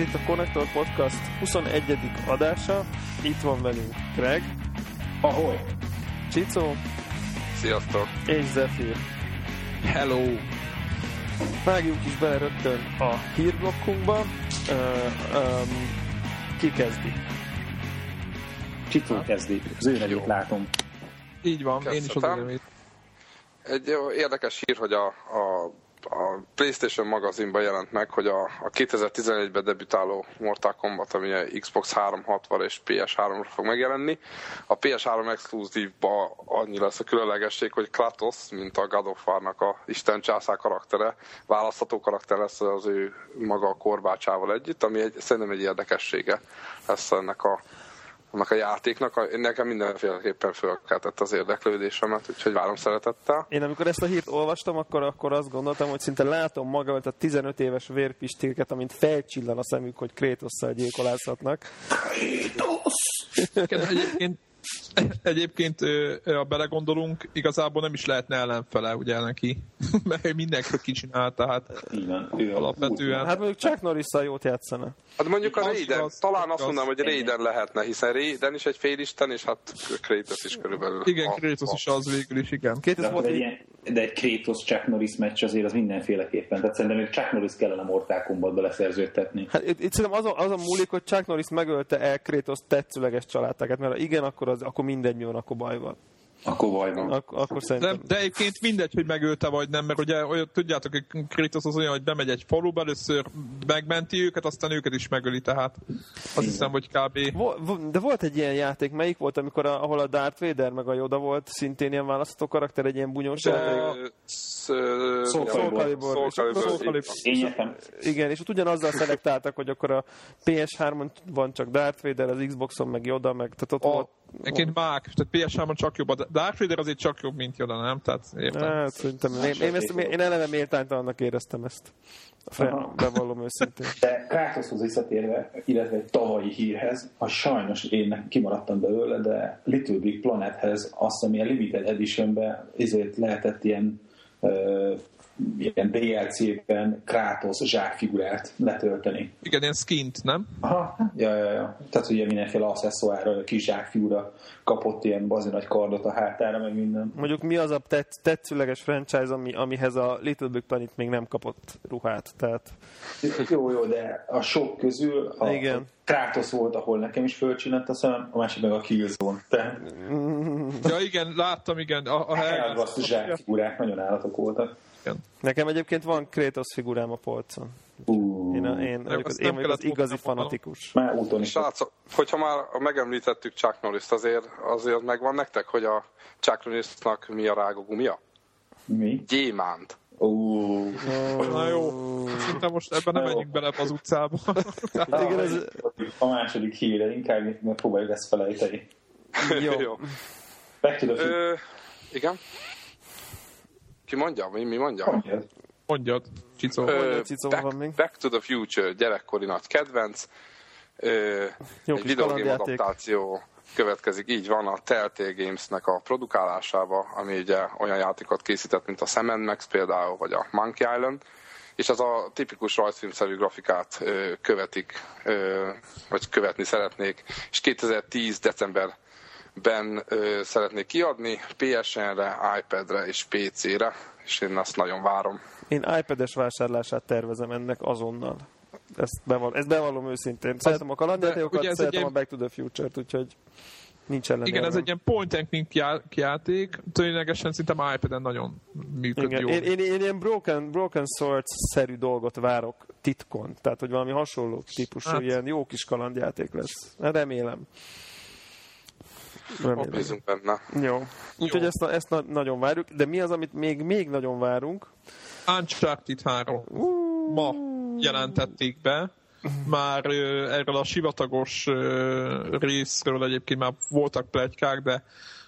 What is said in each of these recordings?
itt a Connector Podcast 21. adása. Itt van velünk Greg. Ahoy! Csicó. Sziasztok! És Zephyr. Hello! Vágjunk is bele rögtön a hírblokkunkba. Uh, um, ki kezdi? Csicó kezdi. Az ő nevét látom. Így van, én is az. Egy érdekes hír, hogy a, a a PlayStation magazinban jelent meg, hogy a, a 2011-ben debütáló Mortal Kombat, ami Xbox 360 és PS3-ra fog megjelenni. A PS3 exkluzívban annyi lesz a különlegesség, hogy Kratos, mint a God of War-nak a Isten császár karaktere, választható karakter lesz az ő maga a korbácsával együtt, ami egy, szerintem egy érdekessége lesz ennek a annak a játéknak, nekem mindenféleképpen fölkeltett az érdeklődésemet, úgyhogy várom szeretettel. Én amikor ezt a hírt olvastam, akkor, akkor azt gondoltam, hogy szinte látom maga, a 15 éves vérpistéket, amint felcsillan a szemük, hogy Krétosszal gyilkolázhatnak. Krétosz! Egyébként Egyébként, ha belegondolunk, igazából nem is lehetne ellenfele ugye neki, mert mindenki kicsinál, tehát Igen, ő alapvetően. Hát mondjuk Chuck norris jót játszana. Hát mondjuk a Raiden, az, talán azt mondanám, hogy Raiden lehetne, hiszen Raiden is egy félisten, és hát Kratos is körülbelül. Igen, Kratos is az végül is, igen. De, volt egy ilyen, de egy Kratos Chuck Norris meccs azért az mindenféleképpen. Tehát szerintem még Chuck Norris kellene Mortal Kombatba leszerződtetni. Hát itt, itt szerintem az a, az a múlik, hogy Chuck Norris megölte el Kratos tetszőleges családtágat, mert igen, akkor, az, akkor mindegy mi van, akkor baj van. Akkor baj van. Ak- akkor szerintem... De, de egyébként mindegy, hogy megölte vagy nem, mert ugye olyan, tudjátok, hogy Kratos az olyan, hogy bemegy egy faluba, először megmenti őket, aztán őket is megöli, tehát azt hiszem, hogy kb. De volt egy ilyen játék, melyik volt, amikor a, ahol a Darth Vader meg a Yoda volt, szintén ilyen választható karakter, egy ilyen bunyós? Soul Calibur. Igen, és ott ugyanazzal szelektáltak, hogy akkor a PS3-on van csak Darth Vader, az Xboxon meg Yoda, meg tehát ott a, volt... Egyébként mák, tehát PS3-on csak jobb. A Darth Vader azért csak jobb, mint Yoda, nem? Tehát értem. Hát, szerintem, én, én, ezt, én eleve méltánytalannak éreztem ezt. Fel, bevallom őszintén. De Kratoshoz visszatérve, illetve egy tavalyi hírhez, ha sajnos én kimaradtam belőle, de Little Big Planethez azt, ami a Limited Editionben ezért lehetett ilyen ilyen DLC-ben Kratos zsákfigurát letölteni. Igen, ilyen skint, nem? Aha, ja, ja, ja. Tehát ugye mindenféle a kis zsákfigura kapott ilyen bazi nagy kardot a hátára, meg minden. Mondjuk mi az a tetsz, tetszőleges franchise, ami, amihez a Little Big Planet még nem kapott ruhát, tehát... Jó, jó, de a sok közül a Igen. Kratos volt, ahol nekem is fölcsillant a szemem, a másik meg a Killzone. Tehát... Ja igen, láttam, igen. A, a, a, a zsákfigurák nagyon állatok voltak. Igen. Nekem egyébként van Kratos figurám a polcon. Uh, én, a, én, vagyok az, én vagyok az igazi fanatikus. Már úton is. Srácok, hogyha már megemlítettük Chuck Norris-t, azért, azért megvan nektek, hogy a Chuck Norrisnak mi a rágógumia? Mi? Gyémánt. Uh. Na jó, szerintem most ebben nem menjünk bele az utcába. igen, ez... A második híre, inkább megpróbáljuk ezt felejteni. Jó. jó. Back to the Ö, igen? Ki mondja? Mi, mi mondja? Mondjad. Mondjad, Csicó back, van még. Back to the Future, gyerekkori nagy kedvenc. Ö, Jó egy videogame adaptáció következik, így van, a Telltale Games-nek a produkálásába, ami ugye olyan játékot készített, mint a Sam Max például, vagy a Monkey Island, és az a tipikus rajzfilmszerű grafikát ö, követik, ö, vagy követni szeretnék, és 2010. december ben ö, szeretnék kiadni, PSN-re, iPad-re és PC-re, és én azt nagyon várom. Én iPad-es vásárlását tervezem ennek azonnal. Ezt, bevall, ezt bevallom őszintén. Szeretem a kalandjátékokat, szeretem ilyen... a Back to the Future-t, úgyhogy nincs ellen Igen, ez egy ilyen point and click játék, ténylegesen szerintem iPad-en nagyon működik Igen. Én, én, én, ilyen Broken, broken Swords-szerű dolgot várok titkon, tehát hogy valami hasonló típusú, hát. ilyen jó kis kalandjáték lesz. Remélem. Remélem. Bízunk benne. Jó. Úgyhogy ezt, ezt na- nagyon várjuk, de mi az, amit még, még nagyon várunk? Uncharted 3. Uh. Ma jelentették be. Már uh, erről a sivatagos uh, részről egyébként már voltak plegykák, de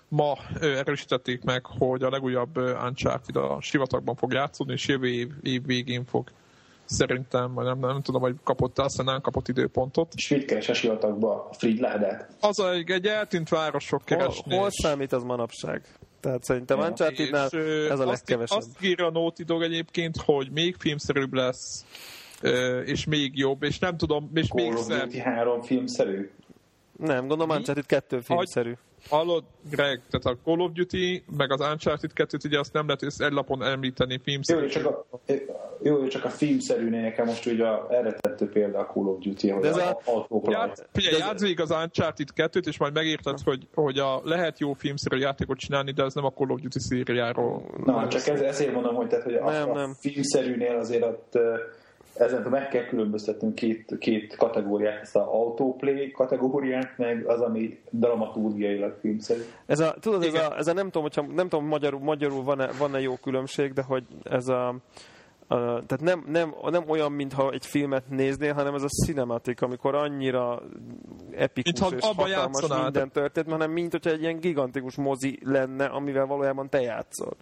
ma uh, erősítették meg, hogy a legújabb Uncharted a sivatagban fog játszódni, és jövő év, év végén fog szerintem, vagy nem, nem tudom, hogy kapott aztán nem kapott időpontot. És mit keres a sivatagba? A Fridládát? Az a, egy eltűnt városok keresni. Hol, hol számít az manapság? Tehát szerintem ja. uncharted ez a legkevesebb. Azt írja a Naughty Dog egyébként, hogy még filmszerűbb lesz, és még jobb, és nem tudom, és Call még Duty 3 filmszerű? Nem, gondolom Uncharted 2 filmszerű. Hallod, Greg, tehát a Call of Duty, meg az Uncharted 2 ugye azt nem lehet egy lapon említeni filmszerű. Jó, csak a, jó, csak a filmszerűnél nekem most ugye a, erre tettő példa a Call of Duty, hogy ez a, a, a Figyelj, játsz végig az Uncharted 2-t, és majd megérted, hogy, hogy a, lehet jó filmszerű játékot csinálni, de ez nem a Call of Duty szériáról. Na, csak ez, ezért mondom, hogy, tehát, hogy nem, a, nem. a filmszerűnél azért ott ezen meg kell különböztetnünk két, két kategóriát, ezt az autoplay kategóriát, meg az, ami dramaturgiailag filmszerű. Ez a, tudod, ez a, ez a, nem tudom, hogyha, nem tudom magyarul, magyarul van-e, van-e jó különbség, de hogy ez a, a tehát nem, nem, nem olyan, mintha egy filmet néznél, hanem ez a cinematik, amikor annyira epikus Mint, és hatalmas minden történt, hanem mint hogyha egy ilyen gigantikus mozi lenne, amivel valójában te játszol.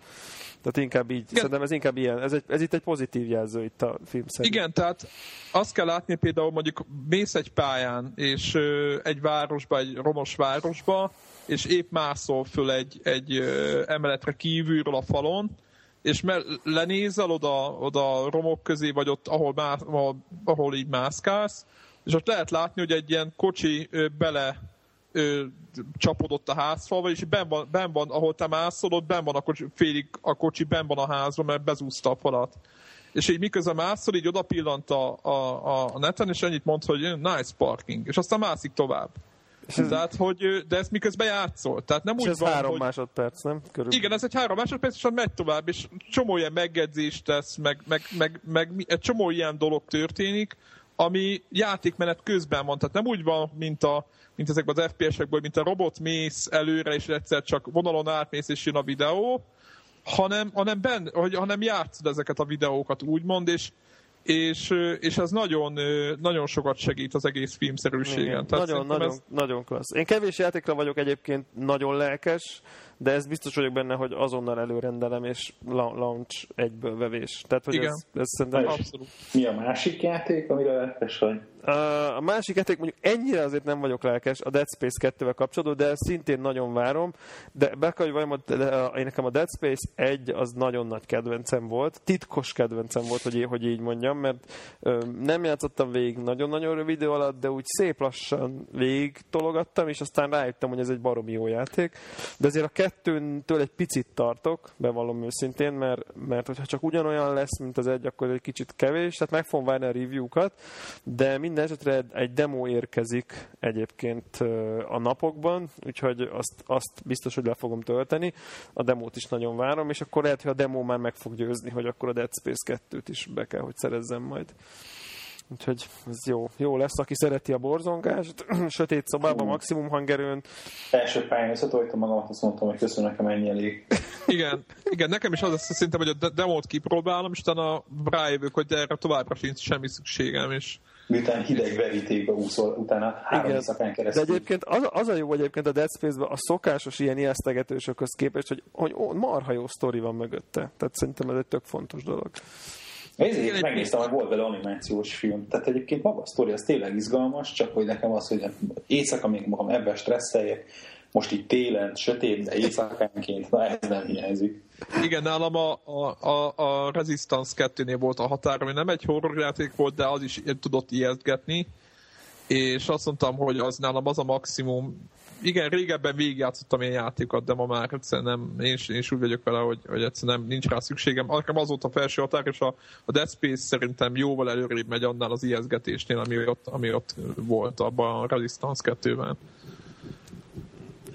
Tehát inkább így, Igen. szerintem ez inkább ilyen, ez, egy, ez itt egy pozitív jelző itt a film szerint. Igen, tehát azt kell látni például mondjuk mész egy pályán, és egy városba, egy romos városba, és épp mászol föl egy, egy emeletre kívülről a falon, és me- lenézel oda, oda romok közé, vagy ott, ahol, má- ahol, így mászkálsz, és ott lehet látni, hogy egy ilyen kocsi ö, bele ö, csapodott a házfalba, és ben van, ben van, ahol te mászol, ott ben van a kocsi, félig a kocsi ben van a házban, mert bezúzta a falat. És így miközben mászol, így oda pillant a, a, a neten, és ennyit mond, hogy nice parking, és aztán mászik tovább. És ez... Tehát, hogy, de ezt miközben játszol. Tehát nem és úgy ez van, három hogy... másodperc, nem? Körülbelül. Igen, ez egy három másodperc, és megy tovább, és csomó ilyen megjegyzést tesz, meg, meg, meg, meg, egy csomó ilyen dolog történik, ami játékmenet közben van. Tehát nem úgy van, mint a, mint ezekben az FPS-ekből, mint a robot mész előre, és egyszer csak vonalon átmész, és jön a videó, hanem, hanem, ben, hogy, hanem játszod ezeket a videókat úgymond, és, és, és ez nagyon, nagyon sokat segít az egész filmszerűségen. Tehát nagyon, nagyon, ez... nagyon klassz. Én kevés játékra vagyok egyébként nagyon lelkes, de ez biztos vagyok benne, hogy azonnal előrendelem, és launch egyből vevés. Tehát, hogy Igen. ez, ez szerintem abszolút. Mi a másik játék, amire lelkes vagy? A másik játék mondjuk ennyire azért nem vagyok lelkes a Dead Space 2-vel kapcsolatban, de szintén nagyon várom, de be kell, hogy vajon, én nekem a Dead Space 1 az nagyon nagy kedvencem volt, titkos kedvencem volt, hogy, hogy így mondjam, mert nem játszottam végig nagyon-nagyon rövid idő alatt, de úgy szép lassan végig tologattam, és aztán rájöttem, hogy ez egy baromi jó játék, de azért a kettőntől egy picit tartok, bevallom őszintén, mert, mert hogyha csak ugyanolyan lesz, mint az egy, akkor egy kicsit kevés, tehát meg fogom várni a review-kat, de minden esetre egy demo érkezik egyébként a napokban, úgyhogy azt, azt biztos, hogy le fogom tölteni. A demót is nagyon várom, és akkor lehet, hogy a demo már meg fog győzni, hogy akkor a Dead Space 2-t is be kell, hogy szerezzem majd. Úgyhogy ez jó, jó lesz, aki szereti a borzongást, sötét szobában, maximum hangerőn. Első pályán összetoltam magamat, azt mondtam, hogy köszönöm, nekem ennyi elég. Igen, igen, nekem is az lesz szerintem, hogy a demót kipróbálom, és utána rájövök, hogy erre továbbra sincs semmi szükségem, és miután hideg verítékbe úszol, utána három éjszakán keresztül. De egyébként az, az a jó egyébként a Dead Space-ben a szokásos ilyen ijesztegetősökhöz képest, hogy, hogy ó, marha jó sztori van mögötte. Tehát szerintem ez egy tök fontos dolog. Ezért megnéztem, hogy volt vele animációs film. Tehát egyébként maga a sztori az tényleg izgalmas, csak hogy nekem az, hogy éjszaka még magam ebben stresszeljek, most itt télen, sötét, de éjszakánként, na ez nem hiányzik. Igen, nálam a, a, a, a Resistance 2-nél volt a határ, ami nem egy horrorjáték volt, de az is tudott ijesztgetni, és azt mondtam, hogy az nálam az a maximum. Igen, régebben végigjátszottam ilyen játékokat, de ma már egyszerűen nem, én is, én is úgy vagyok vele, hogy, hogy egyszerűen nem, nincs rá szükségem. Nekem az volt a felső határ, és a, a Dead Space szerintem jóval előrébb megy annál az ijesztgetésnél, ami ott, ami ott volt abban a Resistance 2-ben.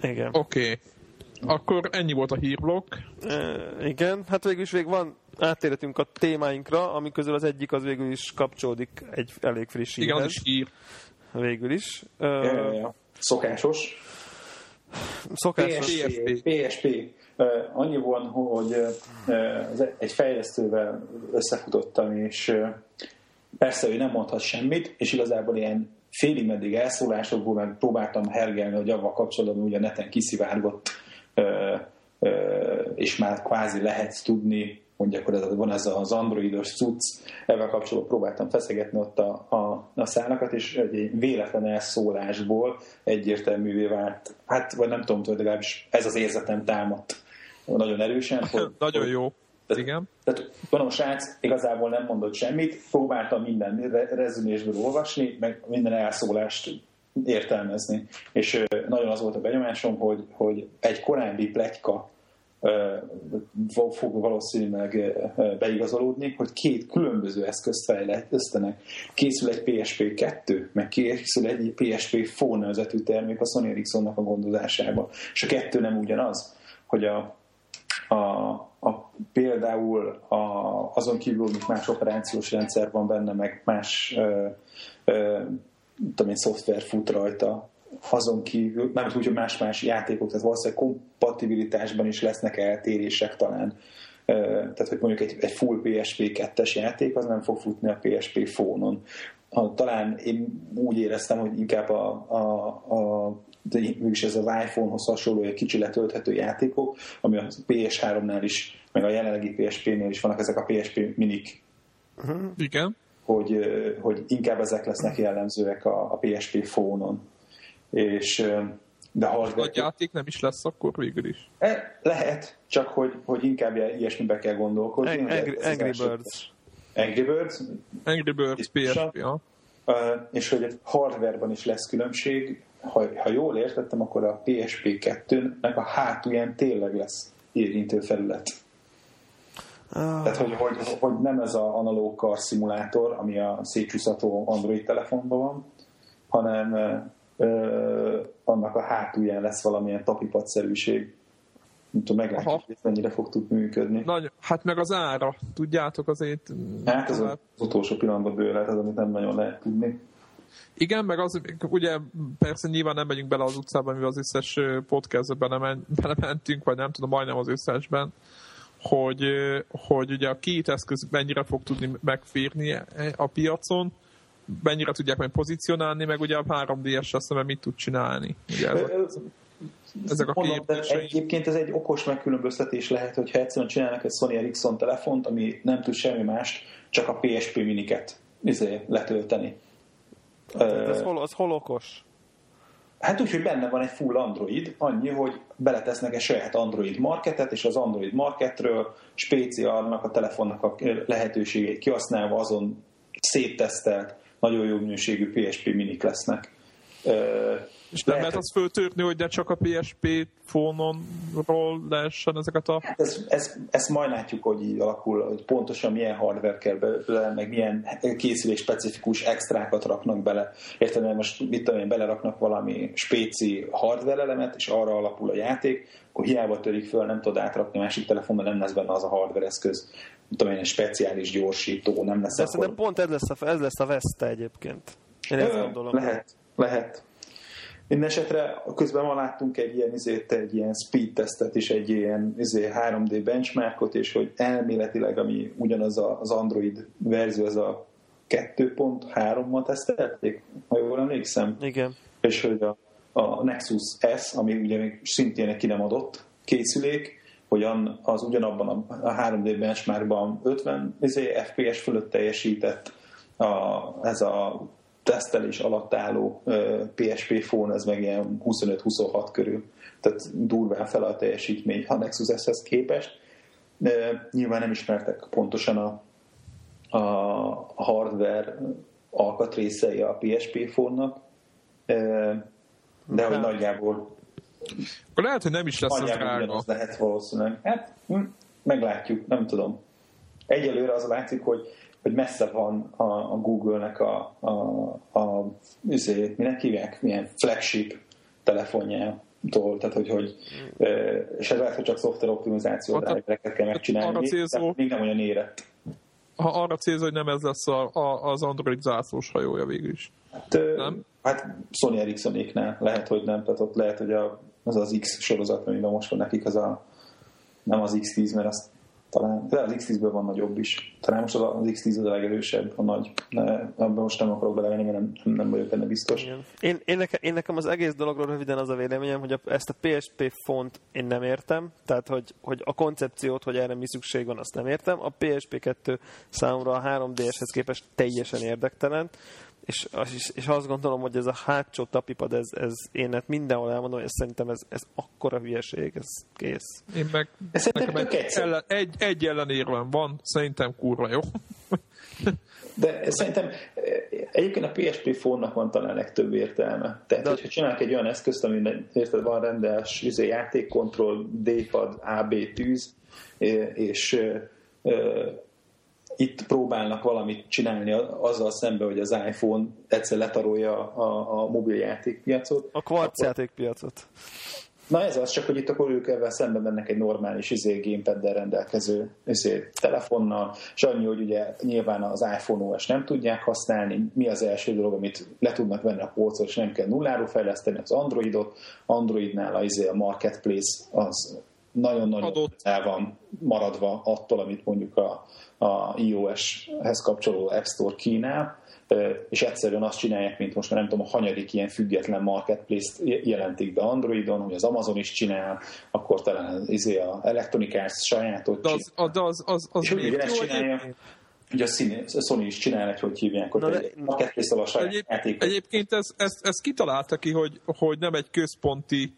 Igen. Oké. Okay. Akkor ennyi volt a hírblokk. E, igen, hát végül is végig van, áttérhetünk a témáinkra, ami közül az egyik az végül is kapcsolódik egy elég friss hírhez. Igen, az is hír. Végül is. Ja, ja, ja. Szokásos. Szokásos. PSP. PSP. Annyi van, hogy egy fejlesztővel összefutottam, és persze ő nem mondhat semmit, és igazából ilyen félig meddig elszólásokból meg próbáltam hergelni, hogy avval kapcsolatban ugye neten kiszivárgott, és már kvázi lehet tudni, hogy akkor van ez az androidos cucc, ezzel kapcsolatban próbáltam feszegetni ott a, a, a szálakat, és egy véletlen elszólásból egyértelművé vált, hát vagy nem tudom, hogy legalábbis ez az érzetem támadt nagyon erősen. Hogy, nagyon jó. Tehát, Igen. Tehát mondom, a srác igazából nem mondott semmit, próbáltam minden rezümésből olvasni, meg minden elszólást értelmezni. És nagyon az volt a benyomásom, hogy, hogy egy korábbi pletyka fog valószínűleg beigazolódni, hogy két különböző eszközt fejlesztenek. Készül egy PSP 2, meg készül egy PSP Phone nevezetű termék a Sony Ericssonnak a gondozásába. És a kettő nem ugyanaz, hogy a, a, például a, azon kívül, hogy más operációs rendszer van benne, meg más ö, ö, tudom én, szoftver fut rajta, azon kívül, nem úgy, hogy más-más játékok, tehát valószínűleg kompatibilitásban is lesznek eltérések talán. Tehát, hogy mondjuk egy, egy full PSP 2-es játék, az nem fog futni a PSP fónon. Talán én úgy éreztem, hogy inkább a, a, a mégis ez az iPhone-hoz hasonló egy kicsi letölthető játékok, ami a PS3-nál is, meg a jelenlegi PSP-nél is vannak ezek a PSP minik. Uh-huh. Igen. Hogy, hogy inkább ezek lesznek jellemzőek a, a PSP fónon és de ha a játék nem is lesz akkor végül is. E, lehet, csak hogy, hogy inkább ilyesmibe kell gondolkozni. Angry, Angry, Angry Birds. Angry Birds. Angry Birds PSP, ja. És hogy egy hardware is lesz különbség, ha, ha jól értettem, akkor a PSP 2-nek a hátulján tényleg lesz érintő felület. Oh. Tehát, hogy, hogy, hogy nem ez az analóg kar szimulátor, ami a szétcsúszható Android telefonban van, hanem ö, annak a hátulján lesz valamilyen tapipatszerűség. Nem tudom, meglátjuk, hogy ez mennyire fog tudni működni. Nagy, hát meg az ára, tudjátok azért... Hát ez az utolsó pillanatban bőle, az, amit nem nagyon lehet tudni. Igen, meg az, ugye persze nyilván nem megyünk bele az utcában, mivel az összes podcastben nem belementünk, vagy nem tudom, majdnem az összesben, hogy, hogy ugye a két eszköz mennyire fog tudni megférni a piacon, mennyire tudják majd pozícionálni, meg ugye a 3D-es azt mit tud csinálni. Ugye ez a, ezek a Mondom, Egyébként ez egy okos megkülönböztetés lehet, hogyha egyszerűen csinálnak egy Sony Ericsson telefont, ami nem tud semmi mást, csak a PSP miniket izé, letölteni. Ez hol, az hol okos? Hát úgy, hogy benne van egy full Android, annyi, hogy beletesznek egy saját Android marketet, és az Android marketről speciálnak a telefonnak a lehetőségét kihasználva azon széttesztelt nagyon jó minőségű PSP minik lesznek. És nem lehet az föltörni, hogy de csak a PSP fónonról lehessen ezeket a... Hát ez, ez, ezt majd látjuk, hogy így alakul, hogy pontosan milyen hardware kell bele, meg milyen készülés specifikus extrákat raknak bele. Érted, mert most mit tudom én, beleraknak valami spéci hardware elemet, és arra alapul a játék, akkor hiába törik föl, nem tudod átrakni a másik telefonba, nem lesz benne az a hardware eszköz tudom én, egy speciális gyorsító, nem lesz De akkor... pont ez lesz, a, ez lesz a Vesta egyébként. Én ezt gondolom. Lehet, lehet. Mindenesetre közben ma láttunk egy ilyen, izét, egy ilyen speed tesztet is, egy ilyen izé, 3D benchmarkot, és hogy elméletileg, ami ugyanaz a, az Android verzió, az a 2.3-mal tesztelték, ha jól emlékszem. Igen. És hogy a, a Nexus S, ami ugye még szintén ki nem adott készülék, hogy az ugyanabban a 3D benchmarkban 50 izé, FPS fölött teljesített a, ez a tesztelés alatt álló PSP phone, ez meg ilyen 25-26 körül, tehát durván fel a teljesítmény a Nexus S-hez képest. De nyilván nem ismertek pontosan a, a hardware alkatrészei a PSP phone-nak, de hogy nagyjából akkor lehet, hogy nem is lesz ez drága. lehet valószínűleg. Hát, meglátjuk, nem tudom. Egyelőre az látszik, hogy, hogy messze van a, a Google-nek a, a, a üzé, minek hívják, milyen flagship telefonjától, tehát hogy, hogy és ez lehet, hogy csak szoftver optimizáció hát, kell megcsinálni, arra célzó, még nem olyan érett. Ha arra célzó, hogy nem ez lesz a, a, az Android zászlós hajója végül is. Hát, nem? hát Sony Ericssonéknál lehet, hogy nem, tehát ott lehet, hogy a az az X sorozat, amiben most van nekik, az a nem az X10, mert azt talán, de az X10-ből van nagyobb is. Talán most az X10 az a legerősebb, a nagy. De abban most nem akarok belevenni, mert nem, nem, vagyok benne biztos. Én, én, nekem, én, nekem az egész dologról röviden az a véleményem, hogy a, ezt a PSP font én nem értem, tehát hogy, hogy a koncepciót, hogy erre mi szükség van, azt nem értem. A PSP 2 számomra a 3DS-hez képest teljesen érdektelen és, és, és azt gondolom, hogy ez a hátsó tapipad, ez, ez én hát mindenhol elmondom, hogy szerintem ez, ez akkora hülyeség, ez kész. Én meg nekem egy, ellen, egy, egy ellenérvem van, szerintem kurva jó. De szerintem egyébként a PSP fónnak van talán legtöbb értelme. Tehát, De... hogyha csinálok egy olyan eszközt, amiben érted, van rendes izé, játékkontroll, D-pad, AB tűz, és itt próbálnak valamit csinálni azzal szemben, hogy az iPhone egyszer letarolja a, a mobil játékpiacot. A kvarc játékpiacot. Na ez az, csak hogy itt akkor ők ebben szemben mennek egy normális izé, gamepaddel rendelkező izé, telefonnal, és annyi, hogy ugye nyilván az iPhone OS nem tudják használni, mi az első dolog, amit le tudnak venni a polcot, és nem kell nulláról fejleszteni az Androidot, Androidnál a, izé, a Marketplace az nagyon-nagyon el van maradva attól, amit mondjuk a, a iOS-hez kapcsolódó App Store kínál, és egyszerűen azt csinálják, mint most már nem tudom, a hanyadik ilyen független marketplace-t jelentik be Androidon, hogy az Amazon is csinál, akkor talán az, izé a Electronic Arts sajátot de az, de az, az, az, és ugye ezt csinálja, Ugye a Sony is csinál egy, hogy hívják, hogy egy marketplace a saját egyéb, játékot. Egyébként ez, ez, ez kitalálta ki, hogy, hogy nem egy központi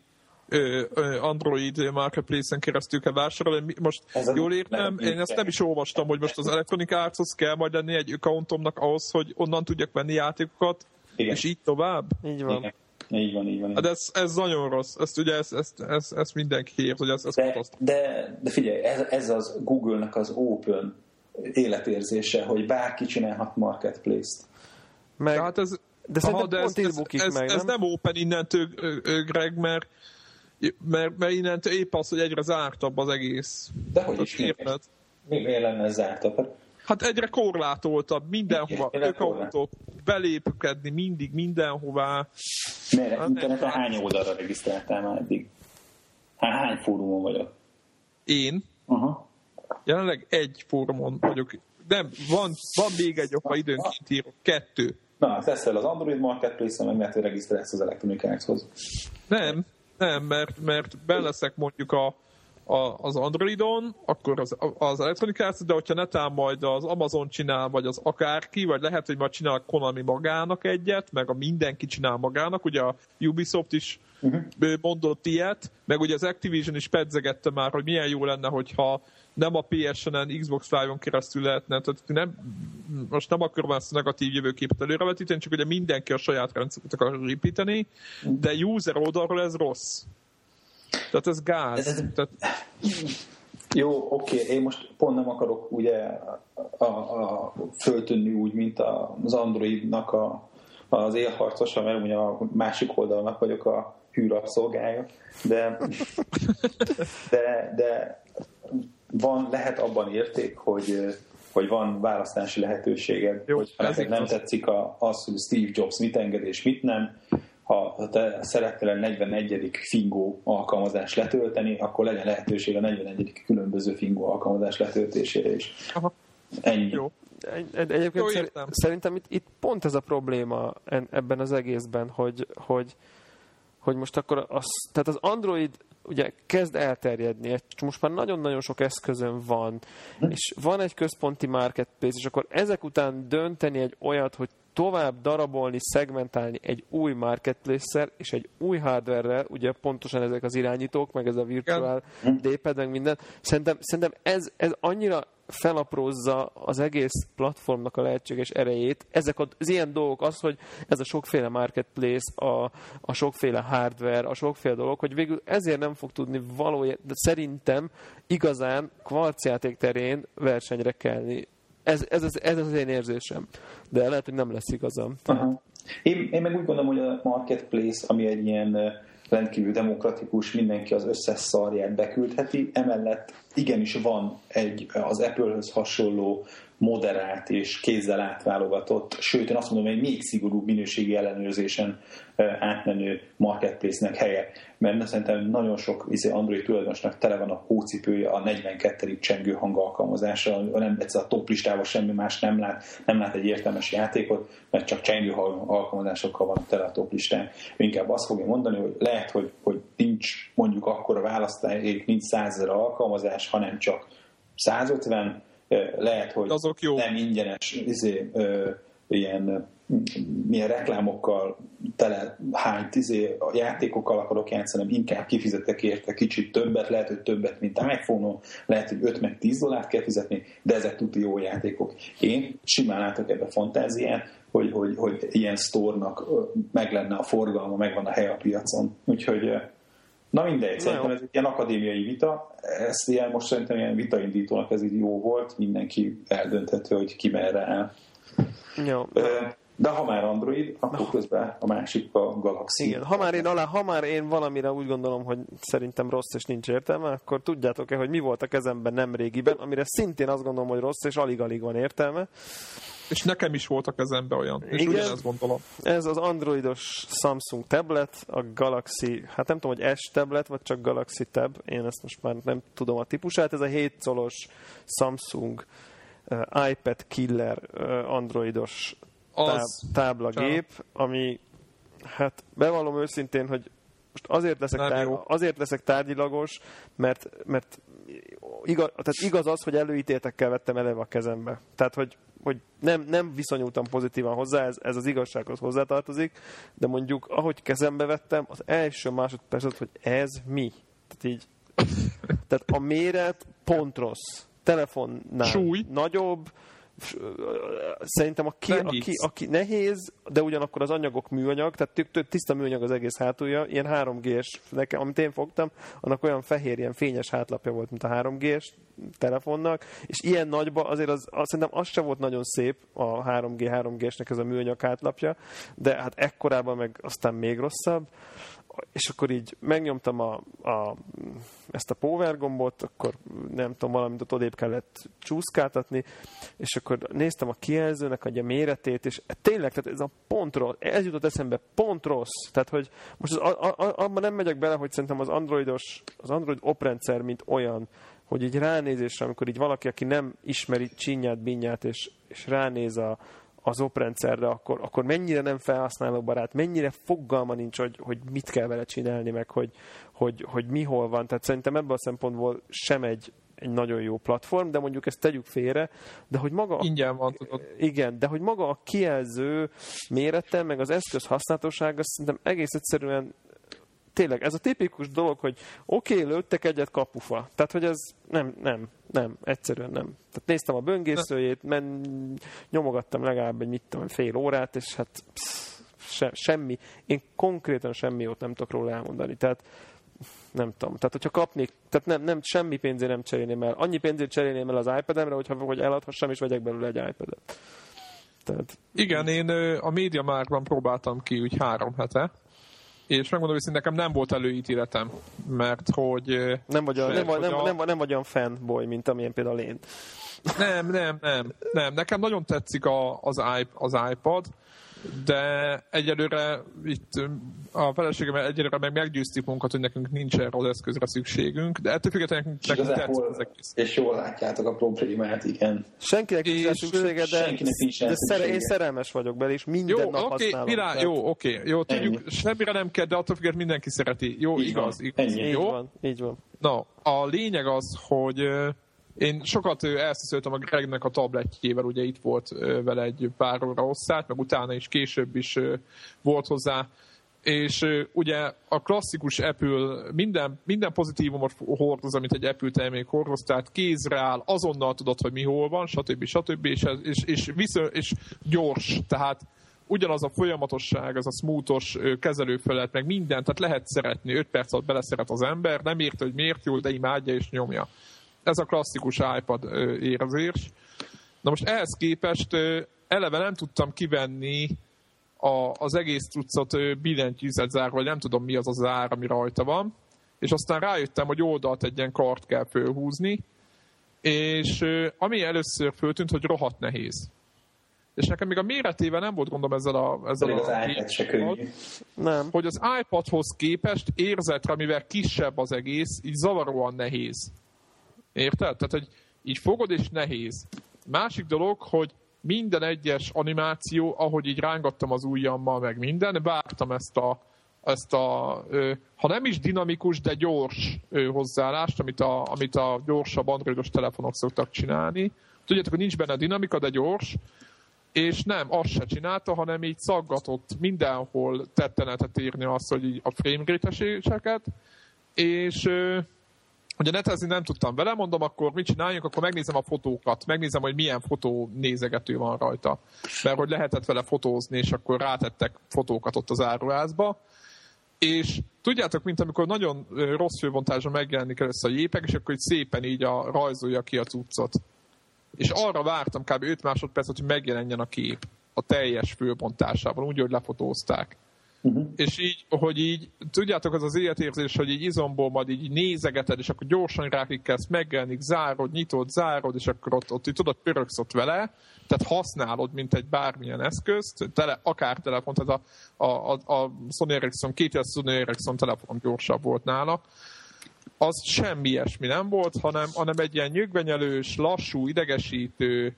Android Marketplace-en keresztül kell vásárolni. Most Ez jól értem, én ezt nem is olvastam, hogy most az Electronic Arts-hoz kell majd lenni egy accountomnak ahhoz, hogy onnan tudjak venni játékokat, Igen. és így tovább. Így van. Igen. Így van, így van. Így. De ez, ez nagyon rossz. Ezt ugye ezt, ezt, ezt, ezt mindenki ért, hogy ez, ez de, de, de figyelj, ez, ez az Google-nak az open életérzése, hogy bárki csinálhat marketplace-t. Meg, hát ez, de, aha, de ez, ez, ez, meg, ez, nem? nem open innentől, Greg, mert mert, mert innentől épp az, hogy egyre zártabb az egész. De hogy is érted? Mi, miért lenne zártabb? Hát egyre korlátoltabb, mindenhova, ökautók, belépkedni mindig, mindenhová. Miért? Hát Interneten hány oldalra regisztráltál már eddig? Hány fórumon vagyok? Én? Aha. Jelenleg egy fórumon vagyok. Nem, van, van még egy, ahol időnként írok. Kettő. Na, teszel az Android Marketplace-en, meg mert regisztrálsz az elektronikákhoz. Nem, nem, mert, mert leszek mondjuk a, a, az Androidon, akkor az, az elektronikát, de hogyha netán majd az Amazon csinál, vagy az akárki, vagy lehet, hogy majd csinál Konami magának egyet, meg a mindenki csinál magának, ugye a Ubisoft is uh-huh. mondott ilyet, meg ugye az Activision is pedzegette már, hogy milyen jó lenne, hogyha nem a PSN-en, Xbox Live-on keresztül lehetne, tehát nem, most nem akarom ezt a negatív jövőképet előrevetíteni, csak ugye mindenki a saját rendszert akar építeni, de user oldalról ez rossz. Tehát ez gáz. Ez, Tehát... Jó, oké, okay. én most pont nem akarok ugye a, a, föltűnni úgy, mint az Androidnak a, az élharcosa, mert ugye a másik oldalnak vagyok a hűrabszolgája, de, de, de van, lehet abban érték, hogy, hogy van választási lehetőséged, Jó, hogy ha nem az. tetszik a, az, hogy Steve Jobs mit enged és mit nem, ha te szeretnél a 41. fingó alkalmazást letölteni, akkor legyen lehetőség a 41. különböző fingó alkalmazás letöltésére is. Aha. Ennyi. Jó. Egy, egyébként Jó, szerintem itt, itt pont ez a probléma ebben az egészben, hogy, hogy, hogy most akkor az, tehát az Android ugye kezd elterjedni, most már nagyon-nagyon sok eszközön van, és van egy központi marketplace, és akkor ezek után dönteni egy olyat, hogy tovább darabolni, szegmentálni egy új marketplace-szel és egy új hardware ugye pontosan ezek az irányítók, meg ez a virtual d meg minden. Szerintem, szerintem ez, ez annyira felaprózza az egész platformnak a lehetséges erejét. Ezek az ilyen dolgok, az, hogy ez a sokféle marketplace, a, a sokféle hardware, a sokféle dolog, hogy végül ezért nem fog tudni valójában, szerintem igazán kvarcjáték terén versenyre kelni. Ez, ez, ez, ez az én érzésem. De lehet, hogy nem lesz igazam. Én, én meg úgy gondolom, hogy a marketplace, ami egy ilyen rendkívül demokratikus, mindenki az összes szarját beküldheti, emellett igenis van egy az Apple-höz hasonló moderált és kézzel átválogatott, sőt, én azt mondom, hogy még szigorúbb minőségi ellenőrzésen átmenő marketplace-nek helye. Mert szerintem nagyon sok izé, Android tulajdonosnak tele van a hócipője a 42. csengő hangalkalmazása, nem egyszer a top listával semmi más nem lát, nem lát egy értelmes játékot, mert csak csengő alkalmazásokkal van tele a top listán. Inkább azt fogja mondani, hogy lehet, hogy, hogy nincs mondjuk akkor a választék, nincs százezer alkalmazás, hanem csak 150, lehet, hogy Azok jó. nem ingyenes izé, ö, ilyen milyen reklámokkal tele hány tizé, a játékokkal akarok játszani, inkább kifizetek érte kicsit többet, lehet, hogy többet, mint iPhone-on, lehet, hogy 5 meg 10 dollárt kell fizetni, de ezek tuti jó játékok. Én simán látok ebbe fantáziát, hogy, hogy, hogy ilyen sztornak meg lenne a forgalma, megvan a hely a piacon. Úgyhogy Na mindegy, szerintem ez egy ilyen akadémiai vita, ezt ilyen most szerintem ilyen vitaindítónak ez így jó volt, mindenki eldönthető, hogy ki merre áll. Jó. De ha már Android, akkor közben a másik a Galaxy. Igen, ha már én, alá, ha már én valamire úgy gondolom, hogy szerintem rossz és nincs értelme, akkor tudjátok-e, hogy mi volt a kezemben nem régiben, amire szintén azt gondolom, hogy rossz és alig-alig van értelme. És nekem is volt a kezemben olyan, és Igen, ugyanezt gondolom. Ez az androidos Samsung tablet, a Galaxy, hát nem tudom, hogy S tablet, vagy csak Galaxy Tab, én ezt most már nem tudom a típusát, ez a 7 colos Samsung uh, iPad killer uh, androidos táb, táblagép, ami hát bevallom őszintén, hogy most azért leszek, tár, azért leszek tárgyilagos, mert, mert igaz, tehát igaz az, hogy előítéletekkel vettem eleve a kezembe. Tehát, hogy, hogy nem, nem viszonyultam pozitívan hozzá, ez, ez az igazsághoz hozzátartozik, de mondjuk, ahogy kezembe vettem, az első másodperc az, hogy ez mi? Tehát így, tehát a méret pont rossz. Telefonnál Súly. nagyobb, szerintem a ki, a ki, a ki nehéz, de ugyanakkor az anyagok műanyag, tehát tiszta műanyag az egész hátulja, ilyen 3G-s, nekem, amit én fogtam, annak olyan fehér, ilyen fényes hátlapja volt, mint a 3G-s telefonnak, és ilyen nagyba azért az, az, szerintem az sem volt nagyon szép a 3G, 3G-snek ez a műanyag hátlapja, de hát ekkorában meg aztán még rosszabb és akkor így megnyomtam a, a, ezt a power gombot, akkor nem tudom, valamit ott odébb kellett csúszkáltatni, és akkor néztem a kijelzőnek a méretét, és tényleg, tehát ez a pont rossz, ez jutott eszembe, pont rossz. Tehát, hogy most az, a, a, abban nem megyek bele, hogy szerintem az androidos, az android oprendszer, mint olyan, hogy így ránézésre, amikor így valaki, aki nem ismeri csinyát, binyát, és, és ránéz a, az oprendszerre, akkor, akkor mennyire nem felhasználóbarát, mennyire fogalma nincs, hogy, hogy mit kell vele csinálni, meg hogy, hogy, hogy mi hol van. Tehát szerintem ebből a szempontból sem egy, egy nagyon jó platform, de mondjuk ezt tegyük félre, de hogy maga... Ingyen van, tudod. Igen, de hogy maga a kijelző mérete, meg az eszköz használhatósága szerintem egész egyszerűen tényleg ez a tipikus dolog, hogy oké, okay, lőttek egyet kapufa. Tehát, hogy ez nem, nem, nem, egyszerűen nem. Tehát néztem a böngészőjét, men, nyomogattam legalább egy mit tudom, fél órát, és hát psz, se, semmi, én konkrétan semmi jót nem tudok róla elmondani. Tehát nem tudom. Tehát, hogyha kapnék, tehát nem, nem semmi pénzért nem cserélném el. Annyi pénzért cserélném el az iPad-emre, hogyha hogy eladhassam, és vegyek belőle egy iPad-et. Tehát... Igen, én a média márkban próbáltam ki úgy három hete, és megmondom, hogy nekem nem volt előítéletem, mert hogy... Nem vagy, a, nem, vagy, nem, a... nem, nem vagy olyan fanboy, mint amilyen például én. Nem, nem, nem, nem. Nekem nagyon tetszik a, az, iP, az iPad, de egyelőre itt a feleségemmel egyelőre meg meggyőztük munkat, hogy nekünk nincs erre az eszközre szükségünk, de ettől függetlenül nekünk, nekünk tetszik az egész. És jól látjátok a problémát, igen. Senkinek nincs szüksége, de, senkinek nincs de szere, én szerelmes vagyok bele, és minden jó, nap okay, használom. Mirá, tehát... Jó, oké, okay, jó, tudjuk, Ennyi. semmire nem kell, de attól függetlenül mindenki szereti. Jó, így igaz, van. igaz. Ennyi. Így jó? van, így van. Na, a lényeg az, hogy én sokat elszeszöltem a Gregnek a tabletjével, ugye itt volt vele egy pár óra hosszát, meg utána is később is volt hozzá és ugye a klasszikus Apple minden, minden pozitívumot hordoz, amit egy Apple termék hordoz, tehát kézre áll, azonnal tudod, hogy mi hol van, stb. stb. és, és, és, viszont, és gyors, tehát ugyanaz a folyamatosság, az a smoothos kezelőfelet, meg minden, tehát lehet szeretni, 5 perc alatt beleszeret az ember, nem érte, hogy miért jó, de imádja és nyomja ez a klasszikus iPad érzés. Na most ehhez képest eleve nem tudtam kivenni a, az egész cuccot billentyűzet zár, vagy nem tudom mi az az ár, ami rajta van. És aztán rájöttem, hogy oldalt egy ilyen kart kell fölhúzni, és ami először föltűnt, hogy rohadt nehéz. És nekem még a méretével nem volt gondom ezzel a... Ezzel az a iPad se könnyű. Nem. Hogy az iPadhoz képest érzetre, mivel kisebb az egész, így zavaróan nehéz. Érted? Tehát, hogy így fogod és nehéz. Másik dolog, hogy minden egyes animáció, ahogy így rángattam az ujjammal, meg minden, vártam ezt a, ezt a ö, ha nem is dinamikus, de gyors ö, hozzáállást, amit a, amit a gyorsabb androidos telefonok szoktak csinálni. Tudjátok, hogy nincs benne dinamika, de gyors, és nem, azt se csinálta, hanem így szaggatott mindenhol tettenetet írni azt, hogy így a frame és ugye netezni nem tudtam vele, mondom, akkor mit csináljunk, akkor megnézem a fotókat, megnézem, hogy milyen fotó nézegető van rajta. Mert hogy lehetett vele fotózni, és akkor rátettek fotókat ott az áruházba. És tudjátok, mint amikor nagyon rossz főbontásra megjelenik először a jépek, és akkor így szépen így a, rajzolja ki a cuccot. És arra vártam kb. 5 másodpercet, hogy megjelenjen a kép a teljes főbontásában, úgy, hogy lefotózták. Uh-huh. És így, hogy így, tudjátok, az az életérzés, hogy így izomból majd így nézegeted, és akkor gyorsan rákikkelsz, megjelenik, zárod, nyitod, zárod, és akkor ott, ott így tudod, pöröksz ott vele, tehát használod, mint egy bármilyen eszközt, tele, akár telefon, tehát a, a, a, a Sony Ericsson, két Sony Ericsson telefon gyorsabb volt nála, az semmi ilyesmi nem volt, hanem, hanem egy ilyen nyögvenyelős, lassú, idegesítő,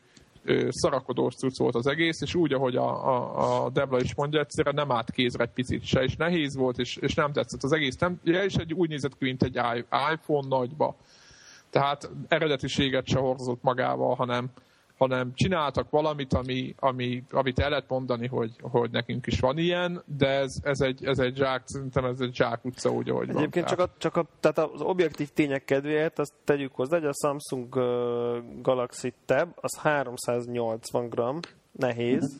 szarakodós cucc volt az egész, és úgy, ahogy a, a, a Debla is mondja, egyszerűen nem állt kézre egy picit se, és nehéz volt, és, és nem tetszett az egész. Nem, és egy úgy nézett ki, mint egy iPhone nagyba. Tehát eredetiséget se hordozott magával, hanem, hanem csináltak valamit, ami, ami, amit el lehet mondani, hogy, hogy nekünk is van ilyen, de ez, ez, egy, ez egy zsák, szerintem ez egy zsák utca úgy, ahogy Egyébként van. Csak, a, csak a, tehát az objektív tények kedvéért azt tegyük hozzá, hogy a Samsung Galaxy Tab az 380 g, nehéz, uh-huh.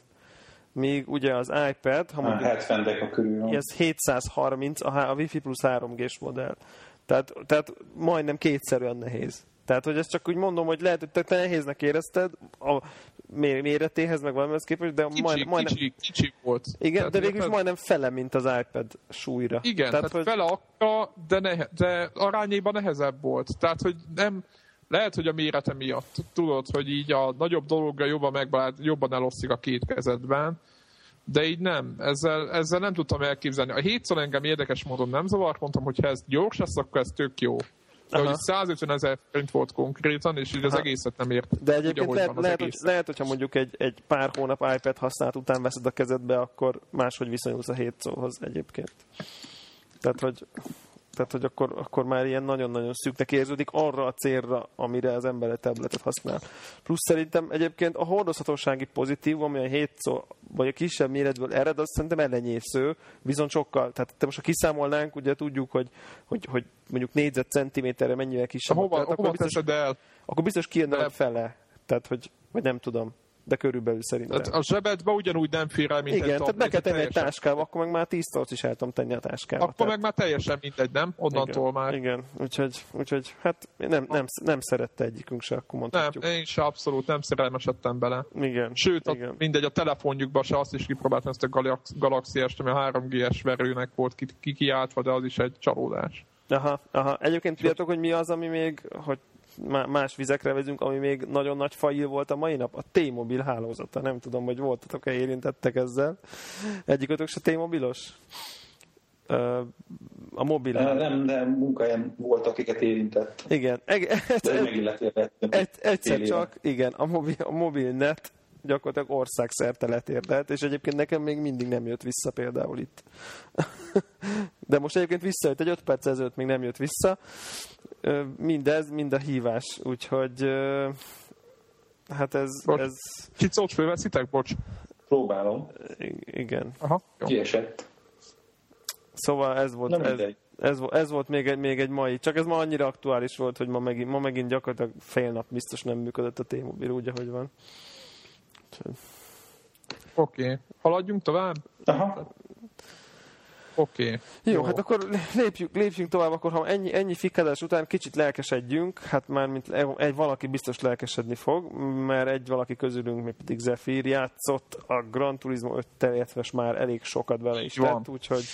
míg ugye az iPad, ha mondjuk, 70 deka körül van. Ez 730, a, a Wi-Fi plusz 3G-s modell. Tehát, tehát majdnem kétszerűen nehéz. Tehát, hogy ezt csak úgy mondom, hogy lehet, hogy te nehéznek érezted a méretéhez, meg valamihez képest, de kicsi, majd, majdnem... Kicsi, kicsi volt. Igen, tehát de végül is majdnem fele, mint az iPad súlyra. Igen, tehát, tehát hogy... fele akka, de, nehe, de arányében nehezebb volt. Tehát, hogy nem, lehet, hogy a mérete miatt. Tudod, hogy így a nagyobb dologgal jobban, megbált, jobban elosztik a két kezedben, de így nem. Ezzel, ezzel nem tudtam elképzelni. A hétszor engem érdekes módon nem zavart, mondtam, hogy ha ez gyors lesz, akkor ez tök jó. De hogy 150 ezer forint volt konkrétan, és így az Aha. egészet nem ért. De egyébként úgy, lehet, lehet, hogy, lehet, hogyha mondjuk egy, egy pár hónap iPad használt után veszed a kezedbe, akkor máshogy viszonyulsz a hét szóhoz egyébként. Tehát, hogy tehát hogy akkor, akkor már ilyen nagyon-nagyon szűknek érződik arra a célra, amire az ember egy tabletet használ. Plusz szerintem egyébként a hordozhatósági pozitív, ami a 7 szó, vagy a kisebb méretből ered, az szerintem ellenyésző, viszont sokkal, tehát te most ha kiszámolnánk, ugye tudjuk, hogy, hogy, hogy mondjuk négyzetcentiméterre mennyivel kisebb. Hova, tehát, hova akkor biztos, el? Akkor biztos kijönne a fele. Tehát, hogy, vagy nem tudom de körülbelül szerintem. Tehát a zsebedbe ugyanúgy nem fér el, mint Igen, egy tehát be kell tenni egy táskába, akkor meg már tíz is el tudom tenni a táskába. Akkor tehát... meg már teljesen mindegy, nem? Onnantól igen, már. Igen, úgyhogy, úgyhogy hát nem, nem, nem szerette egyikünk se, akkor mondhatjuk. Nem, én se abszolút nem szerelmesedtem bele. Igen. Sőt, a, igen. mindegy, a telefonjukban se azt is kipróbáltam ezt a Galaxy S, ami a 3G-es verőnek volt kikiáltva, de az is egy csalódás. Aha, aha. Egyébként tudjátok, hogy mi az, ami még, hogy más vizekre vezünk, ami még nagyon nagy fail volt a mai nap, a T-mobil hálózata. Nem tudom, hogy voltatok-e érintettek ezzel. Egyikötök se T-mobilos? A mobil. Nem, de munkahelyen volt, akiket érintett. Igen. Egyszer csak, igen, a mobil, a mobil net gyakorlatilag országszerte letérdelt, és egyébként nekem még mindig nem jött vissza például itt. De most egyébként visszajött, egy 5 perc ezelőtt még nem jött vissza. Mindez, mind a hívás, úgyhogy hát ez... Bocs. ez... Kicót fölveszitek? Bocs. Próbálom. Igen. Aha, jó. Kiesett. Szóval ez volt, nem ez, ez, ez volt még egy, még egy mai, csak ez ma annyira aktuális volt, hogy ma megint, ma megint gyakorlatilag fél nap biztos nem működött a T-mobil úgy, ahogy van. Oké, okay. haladjunk tovább? Aha. Oké. Okay. Jó, Jó, hát akkor lépjünk, lépjünk tovább, akkor ha ennyi, ennyi fikadás után kicsit lelkesedjünk, hát már mint egy valaki biztos lelkesedni fog, mert egy valaki közülünk, még pedig Zephyr játszott a Gran Turismo 5 illetve már elég sokat vele is tett, úgyhogy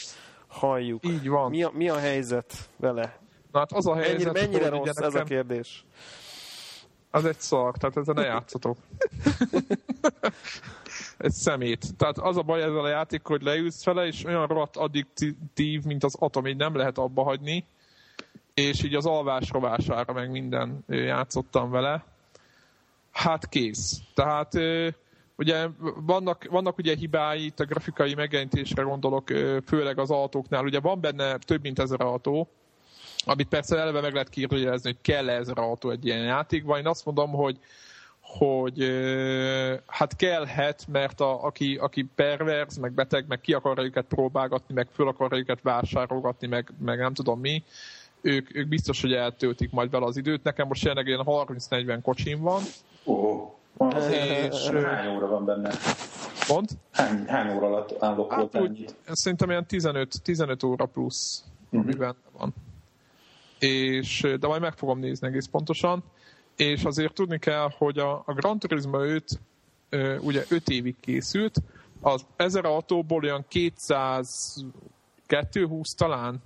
halljuk. Így van. Mi a, mi a helyzet vele? Na hát az a helyzet, mennyire, mennyire rossz nekem... ez a kérdés? Az egy szar, tehát ezzel ne játszatok. egy szemét. Tehát az a baj ezzel a játék, hogy leülsz vele, és olyan rohadt addiktív, mint az atom, így nem lehet abba hagyni. És így az alvás rovására meg minden játszottam vele. Hát kész. Tehát ugye vannak, vannak ugye hibái, itt a grafikai megjelenítésre gondolok, főleg az autóknál. Ugye van benne több mint ezer autó, amit persze eleve meg lehet kérdőjelezni, hogy kell -e ezer autó egy ilyen játékban. Én azt mondom, hogy hogy hát kellhet, mert a, aki, aki perverz, meg beteg, meg ki akarja őket próbálgatni, meg föl akarja őket vásárolgatni, meg, meg nem tudom mi, ők, ők biztos, hogy eltöltik majd vele az időt. Nekem most jelenleg ilyen 30-40 kocsim van. Oh. És, hány óra van benne? Mond? Hány, hány óra alatt állok hát úgy, Szerintem ilyen 15, 15 óra plusz, uh-huh. ami benne van. És, de majd meg fogom nézni egész pontosan. És azért tudni kell, hogy a, a Gran Turismo 5 ugye 5 évig készült, az 1000 autóból olyan 200 220 talán,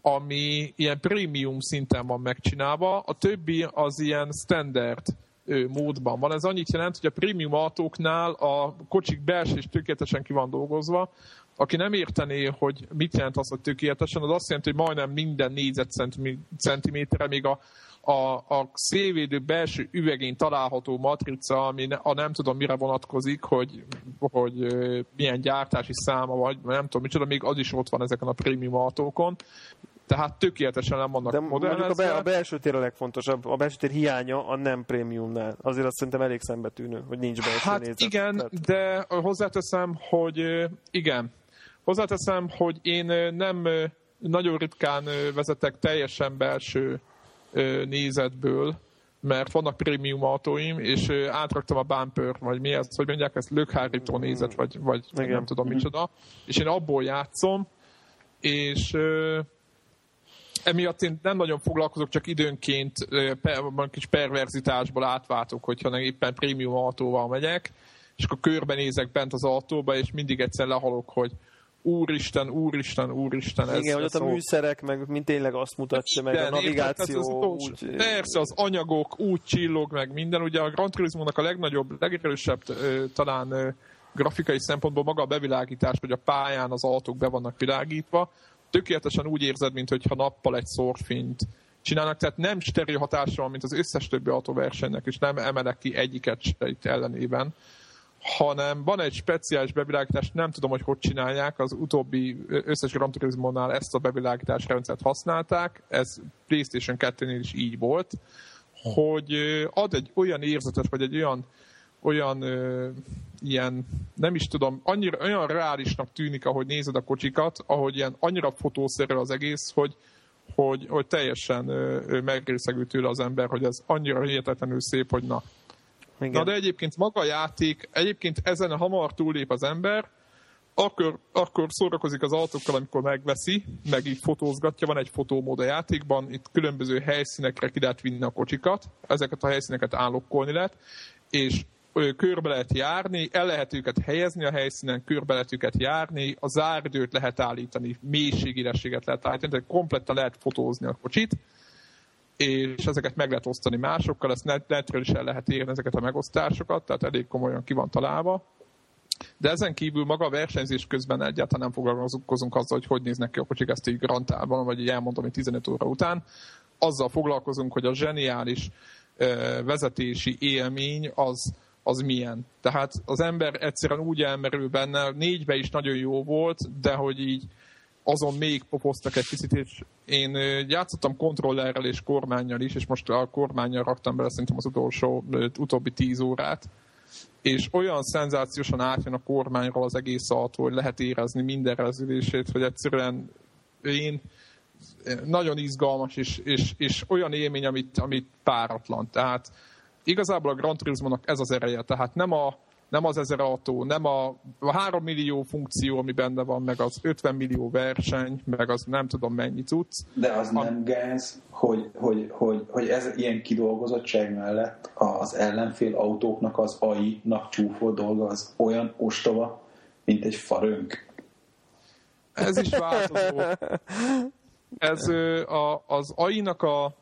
ami ilyen premium szinten van megcsinálva, a többi az ilyen standard módban van. Ez annyit jelent, hogy a premium autóknál a kocsik belső és tökéletesen ki van dolgozva. Aki nem értené, hogy mit jelent az, hogy tökéletesen, az azt jelenti, hogy majdnem minden négyzetcentiméterre, még a, a, a szélvédő belső üvegén található matrica, ami ne, a nem tudom mire vonatkozik, hogy, hogy milyen gyártási száma vagy, nem tudom micsoda, még az is ott van ezeken a prémium autókon. Tehát tökéletesen nem vannak De mondjuk a, be, a belső tér a legfontosabb. A belső tér hiánya a nem prémiumnál. Azért azt szerintem elég szembetűnő, hogy nincs belső Hát nézet. igen, Tehát... de hozzáteszem, hogy igen. Hozzáteszem, hogy én nem nagyon ritkán vezetek teljesen belső nézetből, mert vannak prémium autóim, és átraktam a bumper, vagy mi ez, hogy mondják, ezt lökhárító nézet, vagy, vagy Igen. nem tudom micsoda, és én abból játszom, és emiatt én nem nagyon foglalkozok, csak időnként per, kis perverzitásból átváltok, hogyha éppen prémium autóval megyek, és akkor körbenézek bent az autóba, és mindig egyszer lehalok, hogy úristen, úristen, úristen. Ez, Igen, hogy ott a műszerek, meg mint tényleg azt mutatja, meg a navigáció. Érted, úgy... Persze, az anyagok úgy csillog, meg minden. Ugye a Gran Turismo-nak a legnagyobb, legerősebb talán grafikai szempontból maga a bevilágítás, hogy a pályán az autók be vannak világítva, tökéletesen úgy érzed, mintha nappal egy szórfényt csinálnak, tehát nem stereo hatása van, mint az összes többi autóversenynek, és nem emelek ki egyiket se itt ellenében, hanem van egy speciális bevilágítás, nem tudom, hogy hogy csinálják, az utóbbi összes Gran Turismo-nál ezt a bevilágítás rendszert használták, ez PlayStation 2-nél is így volt, hogy ad egy olyan érzetet, vagy egy olyan olyan ö, ilyen, nem is tudom, annyira, olyan reálisnak tűnik, ahogy nézed a kocsikat, ahogy ilyen annyira fotószerű az egész, hogy, hogy, hogy teljesen megrészegül tőle az ember, hogy ez annyira hihetetlenül szép, hogy na. Igen. Na de egyébként maga a játék, egyébként ezen hamar túllép az ember, akkor, akkor szórakozik az autókkal, amikor megveszi, meg így fotózgatja, van egy fotómód a játékban, itt különböző helyszínekre ki lehet vinni a kocsikat, ezeket a helyszíneket állokkolni lehet, és körbe lehet járni, el lehet őket helyezni a helyszínen, körbe lehet őket járni, a zárdőt lehet állítani, mélységélességet lehet állítani, tehát kompletten lehet fotózni a kocsit, és ezeket meg lehet osztani másokkal, ezt netről is el lehet érni ezeket a megosztásokat, tehát elég komolyan ki van találva. De ezen kívül maga a versenyzés közben egyáltalán nem foglalkozunk azzal, hogy hogy néznek ki a kocsik ezt így grantában, vagy így elmondom, hogy 15 óra után. Azzal foglalkozunk, hogy a zseniális vezetési élmény az, az milyen. Tehát az ember egyszerűen úgy elmerül benne, négybe is nagyon jó volt, de hogy így azon még popoztak egy picit, és én játszottam kontrollerrel és kormányjal is, és most a kormányjal raktam bele szerintem az utolsó, utóbbi tíz órát, és olyan szenzációsan átjön a kormányról az egész autó, hogy lehet érezni minden rezülését, hogy egyszerűen én nagyon izgalmas, és, és, és olyan élmény, amit, amit páratlan. Tehát igazából a Gran Turismo-nak ez az ereje, tehát nem a nem az ezer autó, nem a, a 3 millió funkció, ami benne van, meg az 50 millió verseny, meg az nem tudom mennyi tudsz. De az a... nem gáz, hogy, hogy, hogy, hogy ez ilyen kidolgozottság mellett az ellenfél autóknak az AI-nak csúfolt dolga az olyan ostoba, mint egy farönk. Ez is változó. Ez a, az AI-nak a,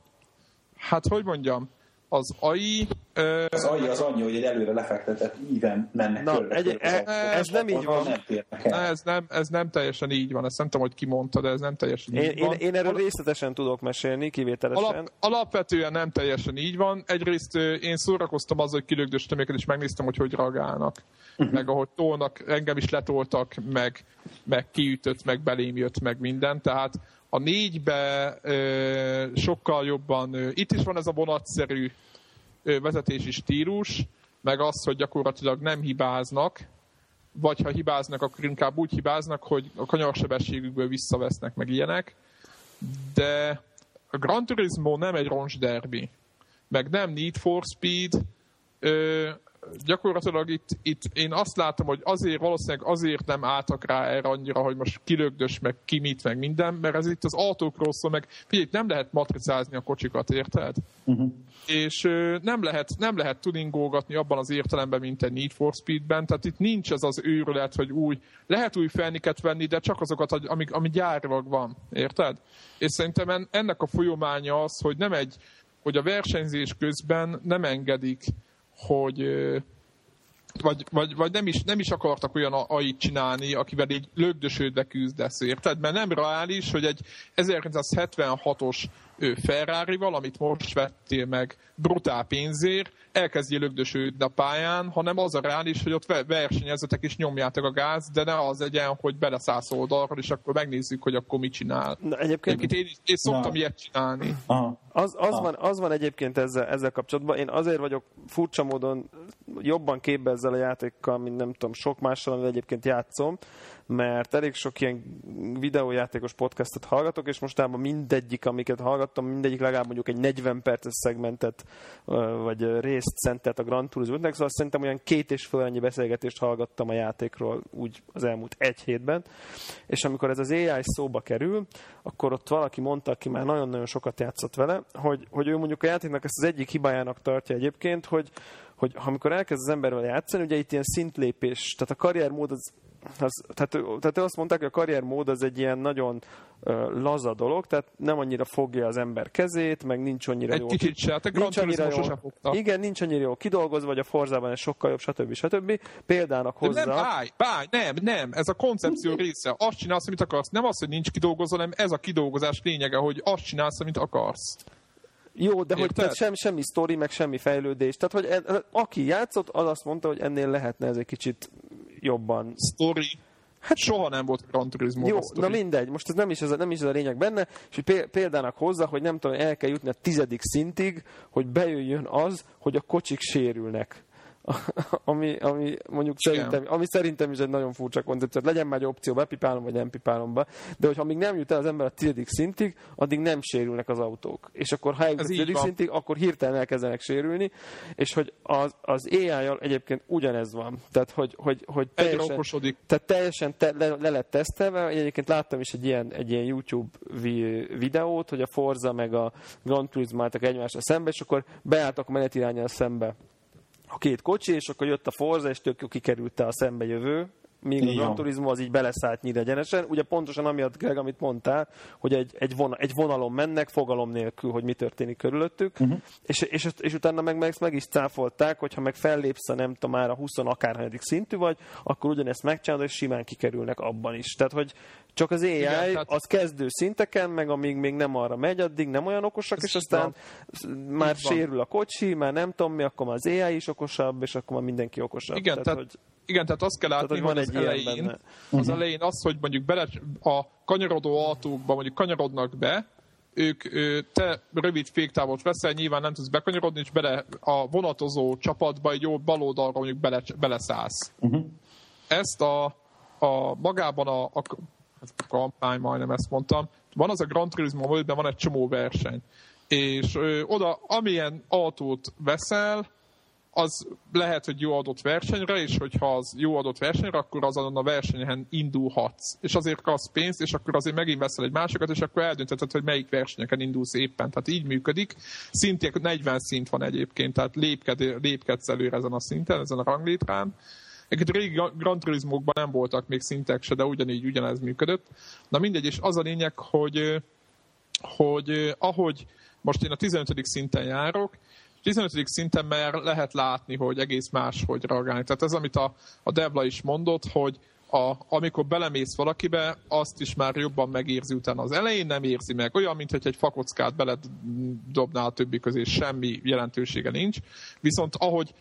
hát hogy mondjam, az AI... Ö... Az AI az annyi, hogy egy előre lefektetett íven mennek Na, körbe. Egy, e, ez nem így van. Nem ez, nem, ez nem teljesen így van. Ezt nem tudom, hogy ki mondta, de ez nem teljesen én, így van. Én, én erről Alap... részletesen tudok mesélni, kivételesen. Alap, alapvetően nem teljesen így van. Egyrészt én szórakoztam azzal, hogy kilögdöstem őket, és megnéztem, hogy hogy reagálnak. Uh-huh. Meg ahogy tolnak, engem is letoltak, meg, meg kiütött, meg belém jött, meg minden. Tehát a négybe ö, sokkal jobban, ö, itt is van ez a vonatszerű vezetési stílus, meg az, hogy gyakorlatilag nem hibáznak, vagy ha hibáznak, akkor inkább úgy hibáznak, hogy a kanyarsebességükből visszavesznek, meg ilyenek. De a Gran Turismo nem egy roncsderbi, meg nem Need for Speed, ö, gyakorlatilag itt, itt én azt látom, hogy azért valószínűleg azért nem álltak rá erre annyira, hogy most kilögdös, meg kimit, meg minden, mert ez itt az autókról szól, meg figyelj, nem lehet matricázni a kocsikat, érted? Uh-huh. És ö, nem lehet, nem lehet tuningolgatni abban az értelemben, mint egy Need for Speedben, tehát itt nincs ez az őrület, hogy új, lehet új felniket venni, de csak azokat, ami, ami gyárilag van, érted? És szerintem ennek a folyománya az, hogy nem egy, hogy a versenyzés közben nem engedik hogy vagy, vagy, vagy nem, is, nem is akartak olyan AI csinálni, akivel így lögdösődve küzdesz, érted? Mert nem reális, hogy egy 1976-os ferrari amit most vettél meg brutál pénzért, elkezdjél lögdösődni a pályán, hanem az a reális, hogy ott versenyezetek is nyomjátok a gáz, de ne az legyen, hogy beleszállsz oldalról, és akkor megnézzük, hogy akkor mit csinál. Na, egyébként... egyébként én, én szoktam Na. ilyet csinálni. Aha. Az, az, van, az van egyébként ezzel, ezzel kapcsolatban. Én azért vagyok furcsa módon jobban képbe ezzel a játékkal, mint nem tudom, sok mással, amivel egyébként játszom, mert elég sok ilyen videójátékos podcastot hallgatok, és mostában mindegyik, amiket hallgattam, mindegyik legalább mondjuk egy 40 perces szegmentet, vagy részt szentelt a Grand Turismo-nek, szóval szerintem olyan két és fél ennyi beszélgetést hallgattam a játékról úgy az elmúlt egy hétben, és amikor ez az AI szóba kerül, akkor ott valaki mondta, aki már nagyon-nagyon sokat játszott vele, hogy, hogy ő mondjuk a játéknak ezt az egyik hibájának tartja egyébként, hogy, hogy amikor elkezd az emberrel játszani, ugye itt ilyen szintlépés, tehát a karriermód az az, tehát, tehát azt mondták, hogy a karriermód az egy ilyen nagyon uh, laza dolog, tehát nem annyira fogja az ember kezét, meg nincs annyira egy jó... Egy kicsit se, hát nincs annyira jó, Igen, nincs annyira jó kidolgozva, vagy a Forzában ez sokkal jobb, stb. stb. Példának hozzá... De nem, báj, báj, nem, nem, ez a koncepció része. Azt csinálsz, amit akarsz. Nem az, hogy nincs kidolgozva, hanem ez a kidolgozás lényege, hogy azt csinálsz, amit akarsz. Jó, de hogy tehát sem, semmi sztori, meg semmi fejlődés. Tehát, hogy en, aki játszott, az azt mondta, hogy ennél lehetne ez egy kicsit jobban. Story. Hát soha nem volt Gran Turismo. Jó, na mindegy, most ez nem is ez, a, nem is ez a lényeg benne, és hogy példának hozzá, hogy nem tudom, el kell jutni a tizedik szintig, hogy bejöjjön az, hogy a kocsik sérülnek. ami, ami mondjuk Igen. szerintem, ami szerintem is egy nagyon furcsa koncepció. Legyen már egy opció, bepipálom vagy nem pipálom be, de hogyha még nem jut el az ember a tizedik szintig, addig nem sérülnek az autók. És akkor ha eljut a tizedik szintig, akkor hirtelen elkezdenek sérülni, és hogy az, az AI-jal egyébként ugyanez van. Tehát, hogy, hogy, hogy teljesen, tehát teljesen te, le, le lett tesztelve. Egyébként láttam is egy ilyen, egy ilyen YouTube videót, hogy a Forza meg a Grand Turismo álltak egymásra szembe, és akkor beálltak a menetirányjal szembe a két kocsi, és akkor jött a Forza, és tök jó kikerülte a szembejövő míg a Gran Turismo az így beleszállt egyenesen. Ugye pontosan amiatt, Greg, amit mondtál, hogy egy, egy, von, egy vonalon mennek, fogalom nélkül, hogy mi történik körülöttük, uh-huh. és, és, és, utána meg, meg, meg is cáfolták, hogyha meg fellépsz a nem tudom, már a 20 akárhanyadik szintű vagy, akkor ugyanezt megcsinálod, és simán kikerülnek abban is. Tehát, hogy csak az AI Igen, tehát... az kezdő szinteken, meg amíg még nem arra megy, addig nem olyan okosak, Ez és aztán van. már sérül van. a kocsi, már nem tudom mi, akkor már az AI is okosabb, és akkor már mindenki okosabb. Igen, tehát, tehát hogy igen, tehát azt kell látni, tehát, hogy, hogy az elején, benne. az uh-huh. elején az, hogy mondjuk bele, a kanyarodó autókba mondjuk kanyarodnak be, ők, te rövid féktávot veszel, nyilván nem tudsz bekanyarodni, és bele a vonatozó csapatba egy jó bal oldalra mondjuk bele, beleszállsz. Uh-huh. Ezt a, a magában a, a, a kampány, majdnem ezt mondtam, van az a Grand Turismo, hogy van egy csomó verseny. És ö, oda, amilyen autót veszel, az lehet, hogy jó adott versenyre, és hogyha az jó adott versenyre, akkor azon a versenyen indulhatsz. És azért kapsz pénzt, és akkor azért megint veszel egy másikat, és akkor eldöntheted, hogy melyik versenyeken indulsz éppen. Tehát így működik. Szintén 40 szint van egyébként, tehát lépked, lépkedsz előre ezen a szinten, ezen a ranglétrán. Egyébként régi Grand Turismo-kban nem voltak még szintek se, de ugyanígy ugyanez működött. Na mindegy, és az a lényeg, hogy, hogy ahogy most én a 15. szinten járok, 15. szinten már lehet látni, hogy egész más, hogy reagálni. Tehát ez, amit a, a Devla is mondott, hogy a, amikor belemész valakibe, azt is már jobban megérzi utána. Az elején nem érzi meg. Olyan, mint hogy egy fakockát beledobnál a többi közé, semmi jelentősége nincs. Viszont ahogy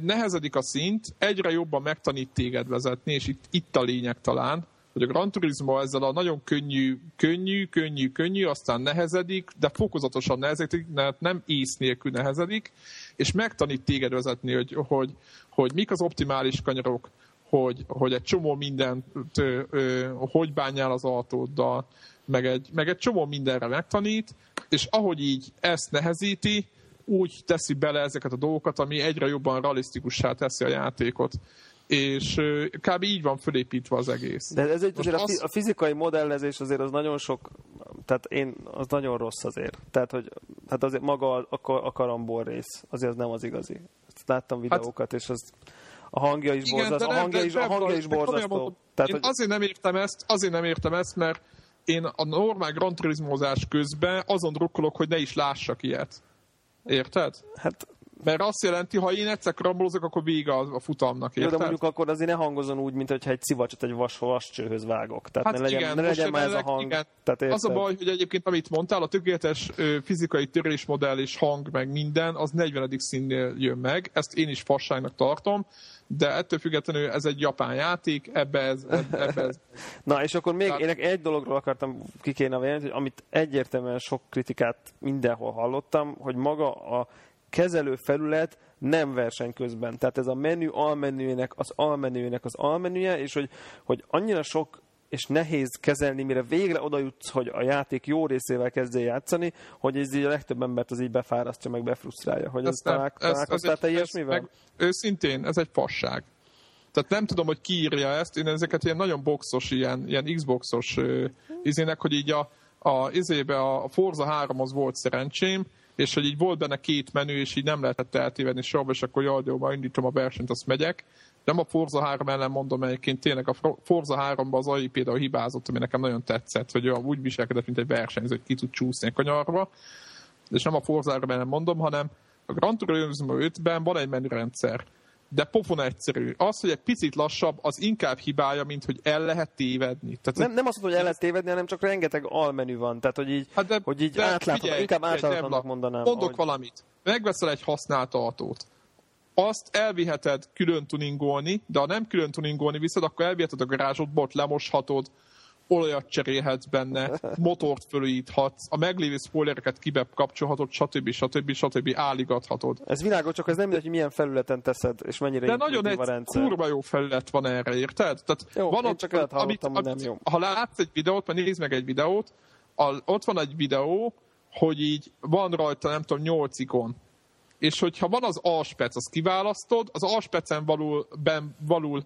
nehezedik a szint, egyre jobban megtanít téged vezetni, és itt, itt a lényeg talán, hogy a Gran Turismo ezzel a nagyon könnyű, könnyű, könnyű, könnyű, aztán nehezedik, de fokozatosan nehezedik, mert nem ész nélkül nehezedik, és megtanít téged vezetni, hogy, hogy, hogy mik az optimális kanyarok, hogy, hogy egy csomó mindent, ö, ö, hogy bánjál az autóddal, meg egy, meg egy csomó mindenre megtanít, és ahogy így ezt nehezíti, úgy teszi bele ezeket a dolgokat, ami egyre jobban realisztikussá teszi a játékot és kb. így van fölépítve az egész. De ez egy, azért az... a fizikai modellezés azért az nagyon sok, tehát én, az nagyon rossz azért. Tehát, hogy tehát azért maga a, a karambol rész, azért az nem az igazi. Ezt láttam hát- videókat, hát, és az a hangja is borzasztó. A hangja is, a hangja is borzasztó. Tehát, én hogy... azért nem értem ezt, azért nem értem ezt, mert én a normál Gran Turismozás közben azon drukkolok, hogy ne is lássak ilyet. Érted? Hát mert azt jelenti, ha én egyszer krambolozok, akkor vége a, a futamnak, érted? Jó, de mondjuk akkor azért ne hangozon úgy, mint hogyha egy szivacsot egy vas, vascsőhöz vágok. Tehát hát ne legyen, igen, ne legyen már ez a hang. Igen. Tehát az a baj, hogy egyébként amit mondtál, a tökéletes fizikai törésmodell és hang, meg minden, az 40. színnél jön meg. Ezt én is fasságnak tartom de ettől függetlenül ez egy japán játék, ebbe ez... Ebbe ez. Na, és akkor még én egy dologról akartam ki kéne hogy amit egyértelműen sok kritikát mindenhol hallottam, hogy maga a kezelő felület nem verseny közben. Tehát ez a menü almenüjének az almenüjének az almenüje, és hogy, hogy annyira sok és nehéz kezelni, mire végre oda jutsz, hogy a játék jó részével kezdje játszani, hogy ez így a legtöbb embert az így befárasztja, meg befrusztrálja. Hogy ez, ez talál, ez, találkoztál te ilyesmivel? Meg, őszintén, ez egy fasság. Tehát nem tudom, hogy ki írja ezt, én ezeket ilyen nagyon boxos, ilyen, ilyen Xboxos izének, hogy így a, a, izébe a Forza 3 az volt szerencsém, és hogy így volt benne két menü, és így nem lehetett eltévedni sorba, és akkor jaj, jó, indítom a versenyt, azt megyek. Nem a Forza 3 ellen mondom egyébként, tényleg a Forza 3-ban az AI például hibázott, ami nekem nagyon tetszett, hogy olyan úgy viselkedett, mint egy versenyző, hogy ki tud csúszni a kanyarba. És nem a Forza 3 ellen mondom, hanem a Gran Turismo 5-ben van egy menürendszer de pofon egyszerű. Az, hogy egy picit lassabb, az inkább hibája, mint hogy el lehet tévedni. Tehát, nem, nem azt mondom, hogy el lehet tévedni, hanem csak rengeteg almenü van. Tehát, hogy így, hát de, hogy így átlátható, inkább átláthatónak mondanám. Mondok ahogy... valamit. Megveszel egy használt autót. Azt elviheted külön tuningolni, de ha nem külön tuningolni viszed, akkor elviheted a garázsodba, ott lemoshatod, olajat cserélhetsz benne, motort fölújíthatsz, a meglévő spoilereket kibe kapcsolhatod, stb. stb. stb. álligathatod. Ez világos, csak ez nem mindegy, hogy milyen felületen teszed, és mennyire De nagyon egy a rendszer. kurva jó felület van erre, érted? Tehát jó, van ott, csak amit, amit, nem jó. Ha látsz egy videót, mert nézd meg egy videót, a, ott van egy videó, hogy így van rajta, nem tudom, nyolc ikon. És hogyha van az alspec, azt kiválasztod, az alspecen valul, ben, valul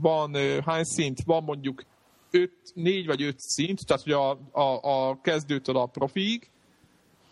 van hány szint, van mondjuk öt, négy vagy öt szint, tehát hogy a, a, a kezdőtől a profiig,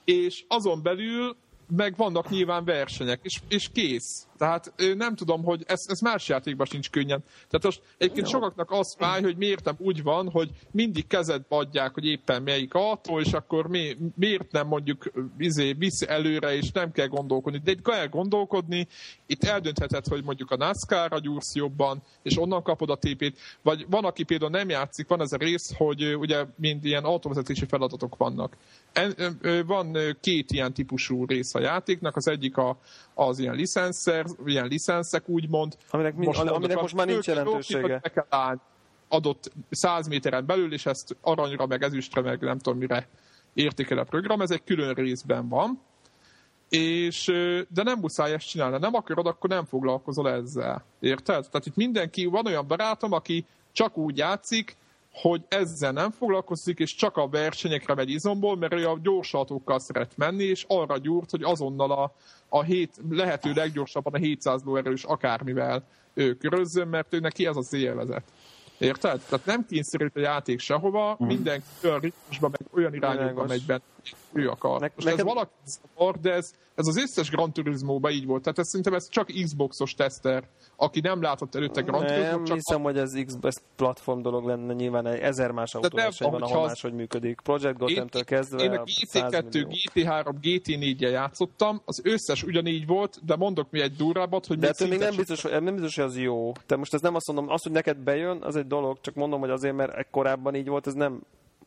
és azon belül meg vannak nyilván versenyek, és, és kész. Tehát nem tudom, hogy ez, ez más játékban sincs könnyen. Tehát most egyébként sokaknak az fáj, hogy miért nem úgy van, hogy mindig kezedbe adják, hogy éppen melyik autó, és akkor mi, miért nem mondjuk izé, visz előre, és nem kell gondolkodni. De itt kell gondolkodni, itt eldöntheted, hogy mondjuk a NASCAR-ra gyúrsz jobban, és onnan kapod a tépét, vagy van, aki például nem játszik, van ez a rész, hogy ugye mind ilyen autóvezetési feladatok vannak. En, van két ilyen típusú rész a játéknak, az egyik a, az ilyen licenszer, ilyen licenszek úgymond. Aminek, most, mondok, aminek most már nincs jelentősége. adott 100 méteren belül, és ezt aranyra, meg ezüstre, meg nem tudom mire értékel a program, ez egy külön részben van. És, de nem muszáj ezt csinálni, nem akarod, akkor nem foglalkozol ezzel. Érted? Tehát itt mindenki, van olyan barátom, aki csak úgy játszik, hogy ezzel nem foglalkozik, és csak a versenyekre megy izomból, mert ő a gyors autókkal szeret menni, és arra gyúrt, hogy azonnal a, a hét, lehető leggyorsabban a 700 lóerős akármivel ő körözzön, mert ő neki ez az élvezet. Érted? Tehát nem kényszerült a játék sehova, mm. mindenki olyan ritmusban, meg olyan irányokba megy benne, ő akar. Ne, Most neked... ez valaki zavar, de ez, ez az összes Gran Turismo-ban így volt. Tehát ez, szerintem ez csak Xboxos teszter, aki nem látott előtte Gran Turismo. Nem csak hiszem, a... hogy ez Xbox platform dolog lenne, nyilván egy ezer más autóverseny van, ahol az... máshogy működik. Project Gotham-től kezdve Én a GT2, GT3, GT4-jel játszottam, az összes ugyanígy volt, de mondok mi egy durvábbat, hogy... De ettől még nem biztos, hogy, nem biztos, hogy az jó. Te most ez nem azt mondom, az, hogy neked bejön, az egy dolog, csak mondom, hogy azért, mert korábban így volt, ez nem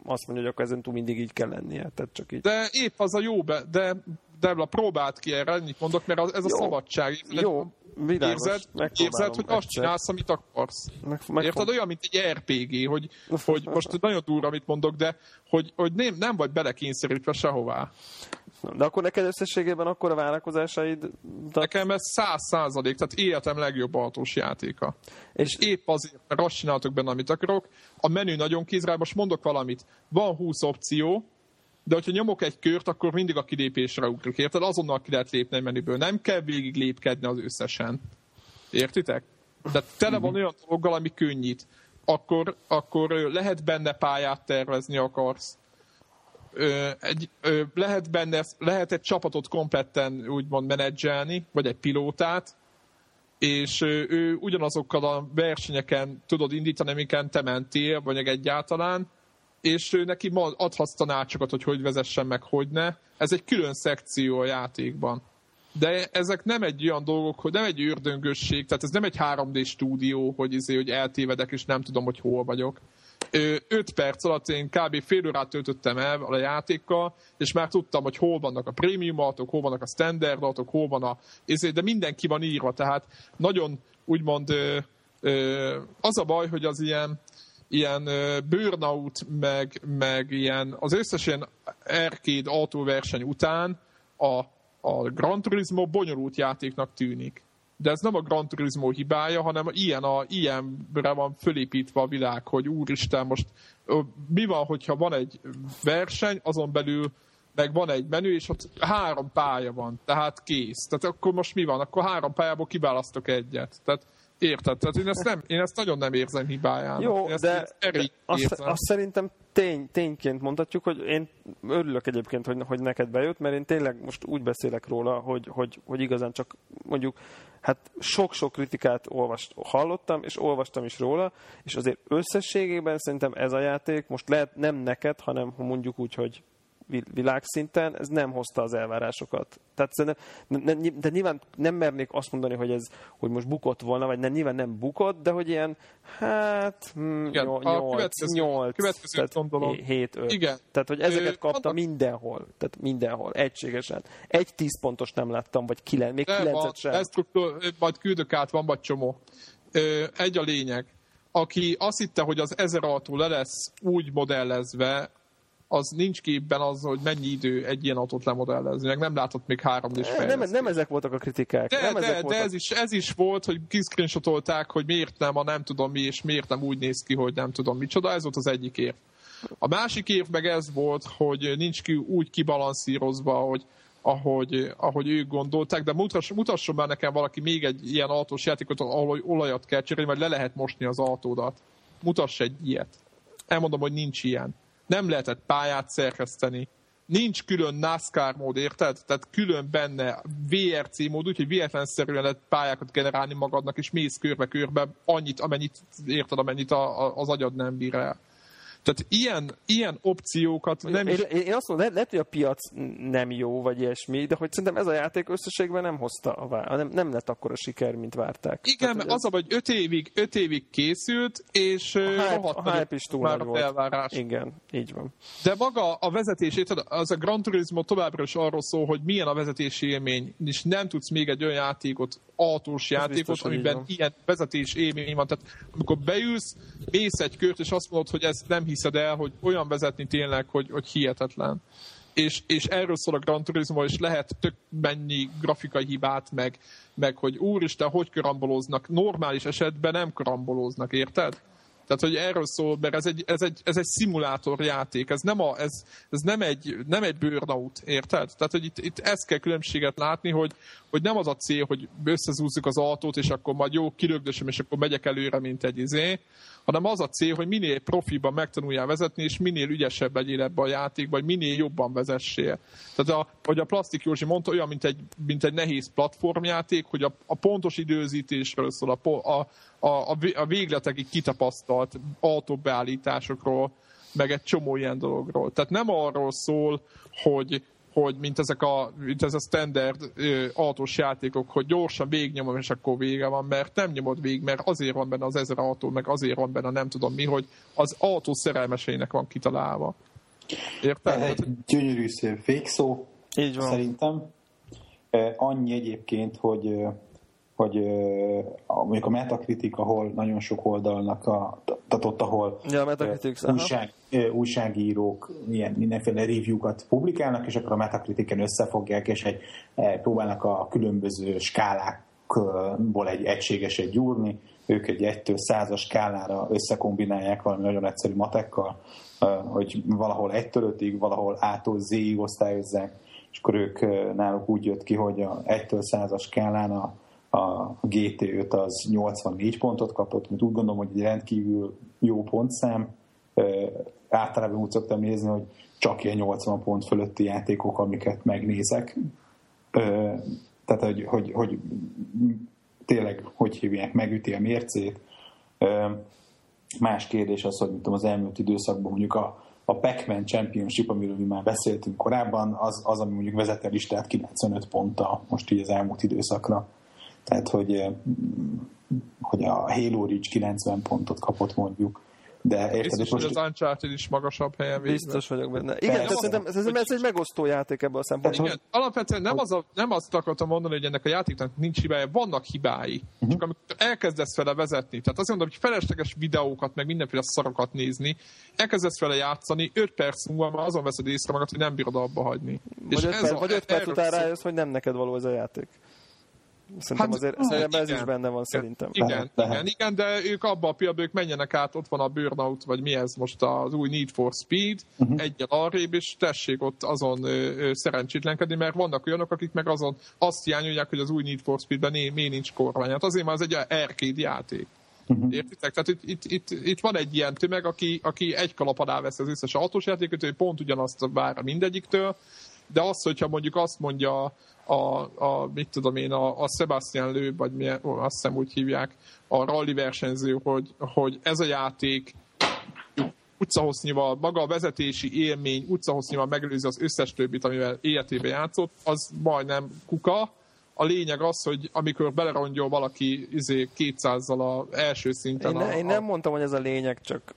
azt mondja, hogy akkor ezen túl mindig így kell lennie. Tehát csak így. De épp az a jó, be, de Debla próbált ki erre, ennyit mondok, mert ez a jó, szabadság. Jó, Világos, érzed, érzed, hogy azt csinálsz, amit akarsz. Meg, meg Érted? Olyan, mint egy RPG, hogy, hogy most nagyon durva, amit mondok, de hogy, hogy nem, nem vagy belekényszerítve sehová. De akkor neked összességében akkor a várakozásaid... De... Nekem ez száz százalék, tehát életem legjobb autós játéka. És Épp azért, mert azt csináltok benne, amit akarok. A menü nagyon kézrá, most mondok valamit. Van 20 opció, de hogyha nyomok egy kört, akkor mindig a kilépésre ugrok. Érted? Azonnal ki lehet lépni a menüből. Nem kell végig lépkedni az összesen. Értitek? Tehát tele van olyan dologgal, ami könnyít. Akkor, akkor lehet benne pályát tervezni akarsz. Ö, egy, ö, lehet benne, lehet egy csapatot kompletten úgymond menedzselni, vagy egy pilótát, és ő ugyanazokkal a versenyeken tudod indítani, amiken te mentél, vagy egyáltalán, és ő neki ma- adhatsz tanácsokat, hogy hogy vezessen meg, hogy ne. Ez egy külön szekció a játékban. De ezek nem egy olyan dolgok, hogy nem egy őrdöngösség, tehát ez nem egy 3D stúdió, hogy, izé, hogy eltévedek, és nem tudom, hogy hol vagyok. 5 perc alatt én kb. fél órát töltöttem el a játékkal, és már tudtam, hogy hol vannak a prémium autók, hol vannak a standard autók, hol van a... izé, De mindenki van írva, tehát nagyon úgymond az a baj, hogy az ilyen ilyen burnout, meg, meg ilyen, az összes ilyen arcade autóverseny után a, a Gran Turismo bonyolult játéknak tűnik. De ez nem a Gran Turismo hibája, hanem ilyen a, ilyenre van fölépítve a világ, hogy úristen, most mi van, hogyha van egy verseny, azon belül meg van egy menü, és ott három pálya van, tehát kész. Tehát akkor most mi van? Akkor három pályából kiválasztok egyet. Tehát érted? Tehát én ezt, nem, én ezt nagyon nem érzem hibájának. Jó, én ezt, de, de azt, azt szerintem tény, tényként mondhatjuk, hogy én örülök egyébként, hogy, hogy neked bejött, mert én tényleg most úgy beszélek róla, hogy, hogy, hogy igazán csak mondjuk, hát sok-sok kritikát olvast, hallottam, és olvastam is róla, és azért összességében szerintem ez a játék, most lehet nem neked, hanem ha mondjuk úgy, hogy világszinten, ez nem hozta az elvárásokat. Tehát szerintem, ne, ne, de nyilván nem mernék azt mondani, hogy ez, hogy most bukott volna, vagy nem, nyilván nem bukott, de hogy ilyen, hát, hm, Igen, nyol- a nyolc, következő- nyolc, következő tehát gondolom. hé- hét, öt. Igen. Tehát, hogy ezeket kapta mindenhol. Tehát mindenhol, egységesen. Egy tíz pontos nem láttam, vagy kilenc, még De van, kilencet sem. destruktúr, majd küldök át, van vagy csomó. Ö, egy a lényeg. Aki azt hitte, hogy az ezer autó le lesz úgy modellezve, az nincs képben az, hogy mennyi idő egy ilyen autót lemodellezni. Meg nem látott még három d nem, nem ezek voltak a kritikák. de, nem de, ezek de voltak. ez, is, ez is volt, hogy kiscreenshotolták, hogy miért nem a nem tudom mi, és miért nem úgy néz ki, hogy nem tudom micsoda. Ez volt az egyik érv. A másik érv meg ez volt, hogy nincs ki úgy kibalanszírozva, hogy ahogy, ahogy ők gondolták, de mutass, mutasson már nekem valaki még egy ilyen autós játékot, ahol olajat kell cserélni, vagy le lehet mosni az autódat. Mutass egy ilyet. Elmondom, hogy nincs ilyen. Nem lehetett pályát szerkeszteni. Nincs külön NASCAR mód, érted? Tehát külön benne VRC mód, úgyhogy véletlenszerűen lehet pályákat generálni magadnak, és mész körbe-körbe annyit, amennyit, érted, amennyit a, a, az agyad nem bír el. Tehát ilyen, ilyen opciókat nem is... Én, én én azt mondom, lehet, lehet, hogy a piac nem jó, vagy ilyesmi, de hogy szerintem ez a játék összességben nem hozta a vár, nem, nem lett akkora siker, mint várták. Igen, Tehát, mert az a, hogy öt évig, öt évig készült, és a hype- a hype is túl nagy volt. felvárás. Igen, így van. De maga a vezetés, az a Gran Turismo továbbra is arról szól, hogy milyen a vezetési élmény, és nem tudsz még egy olyan játékot, autós játékot, biztos, amiben ilyen vezetés élmény van. Tehát amikor beülsz, mész egy kört, és azt mondod, hogy ezt nem hiszed el, hogy olyan vezetni tényleg, hogy, hogy hihetetlen. És, és erről szól a Gran Turismo, és lehet tök mennyi grafikai hibát, meg, meg hogy úristen, hogy karambolóznak. Normális esetben nem karambolóznak, érted? Tehát, hogy erről szól, mert ez egy, ez egy, ez egy szimulátor játék, ez nem, a, ez, ez nem, egy, nem egy burnout, érted? Tehát, hogy itt, itt ezt kell különbséget látni, hogy, hogy nem az a cél, hogy összezúzzuk az autót, és akkor majd jó, kirögdösöm, és akkor megyek előre, mint egy izé, hanem az a cél, hogy minél profiban megtanuljál vezetni, és minél ügyesebb legyél ebbe a játékba, vagy minél jobban vezessél. Tehát, a, hogy a Plastik Józsi mondta, olyan, mint egy, mint egy nehéz platformjáték, hogy a, a pontos időzítésről szól, a, a, a, a a végletekig kitapasztalt autóbeállításokról, meg egy csomó ilyen dologról. Tehát nem arról szól, hogy, hogy mint ezek a, mint ez a standard ö, autós játékok, hogy gyorsan végignyomom, és akkor vége van, mert nem nyomod végig, mert azért van benne az ezer autó, meg azért van benne nem tudom mi, hogy az autó szerelmeseinek van kitalálva. Érted? Egy gyönyörű szép végszó, Így van. szerintem. Annyi egyébként, hogy, hogy mondjuk a Metacritic, ahol nagyon sok oldalnak a, tehát ott, ahol ja, Metacritic, újság, újságírók ilyen mindenféle review-kat publikálnak, és akkor a Metacritic-en összefogják, és egy, próbálnak a különböző skálákból egy egységeset gyúrni, ők egy 1-től 100 skálára összekombinálják valami nagyon egyszerű matekkal, hogy valahol 1-től 5-ig, valahol A-tól Z-ig osztályozzák, és akkor ők náluk úgy jött ki, hogy a 1-től 100-as skálán a, a GT5 az 84 pontot kapott, mint úgy gondolom, hogy egy rendkívül jó pontszám. Általában úgy szoktam nézni, hogy csak ilyen 80 pont fölötti játékok, amiket megnézek. Tehát, hogy, hogy, hogy tényleg, hogy hívják, megüti a mércét. Más kérdés az, hogy tudom, az elmúlt időszakban mondjuk a, a Pac-Man Championship, amiről mi már beszéltünk korábban, az, az ami mondjuk vezet a listát 95 ponttal most így az elmúlt időszakra. Tehát, hogy, hogy a Halo Reach 90 pontot kapott mondjuk, de érted, Biztos, most... hogy az Uncharted is magasabb helyen végül. Biztos vagyok benne. Igen, de szerintem, szerintem ez egy megosztó játék ebből a szempontból. Igen, alapvetően nem, az a, nem azt akartam mondani, hogy ennek a játéknak nincs hibája, vannak hibái. Uh-huh. Csak amikor elkezdesz vele vezetni, tehát azt mondom, hogy felesleges videókat, meg mindenféle szarokat nézni, elkezdesz vele játszani, 5 perc múlva már azon veszed észre magad, hogy nem bírod abba hagyni. Vagy és 5 perc, a, vagy öt perc után rájössz, hogy nem neked való ez a játék. Szerintem hát, azért szerintem ez is benne van szerintem. Igen, igen, igen, igen, de ők abban a pillanatban, ők menjenek át, ott van a Burnout, vagy mi ez most az új Need for Speed, uh-huh. egyel arrébb, és tessék ott azon ö, ö, szerencsétlenkedni, mert vannak olyanok, akik meg azon azt hiányolják, hogy az új Need for Speed-ben miért nincs kormány. Hát azért már ez egy arcade játék. Uh-huh. Értitek? Tehát itt, itt, itt, itt, van egy ilyen tömeg, aki, aki egy kalap alá vesz az összes autós játékot, hogy pont ugyanazt vár mindegyiktől, de az, hogyha mondjuk azt mondja a, a mit tudom én, a, a Sebastian Lő, vagy milyen, ó, azt hiszem úgy hívják, a rally versenyző, hogy, hogy ez a játék utcahossznyival, maga a vezetési élmény utcahossznyival megelőzi az összes többit, amivel életében játszott, az majdnem kuka. A lényeg az, hogy amikor belerongyol valaki izé 200-zal az első szinten... Én, ne, a, én nem mondtam, hogy ez a lényeg, csak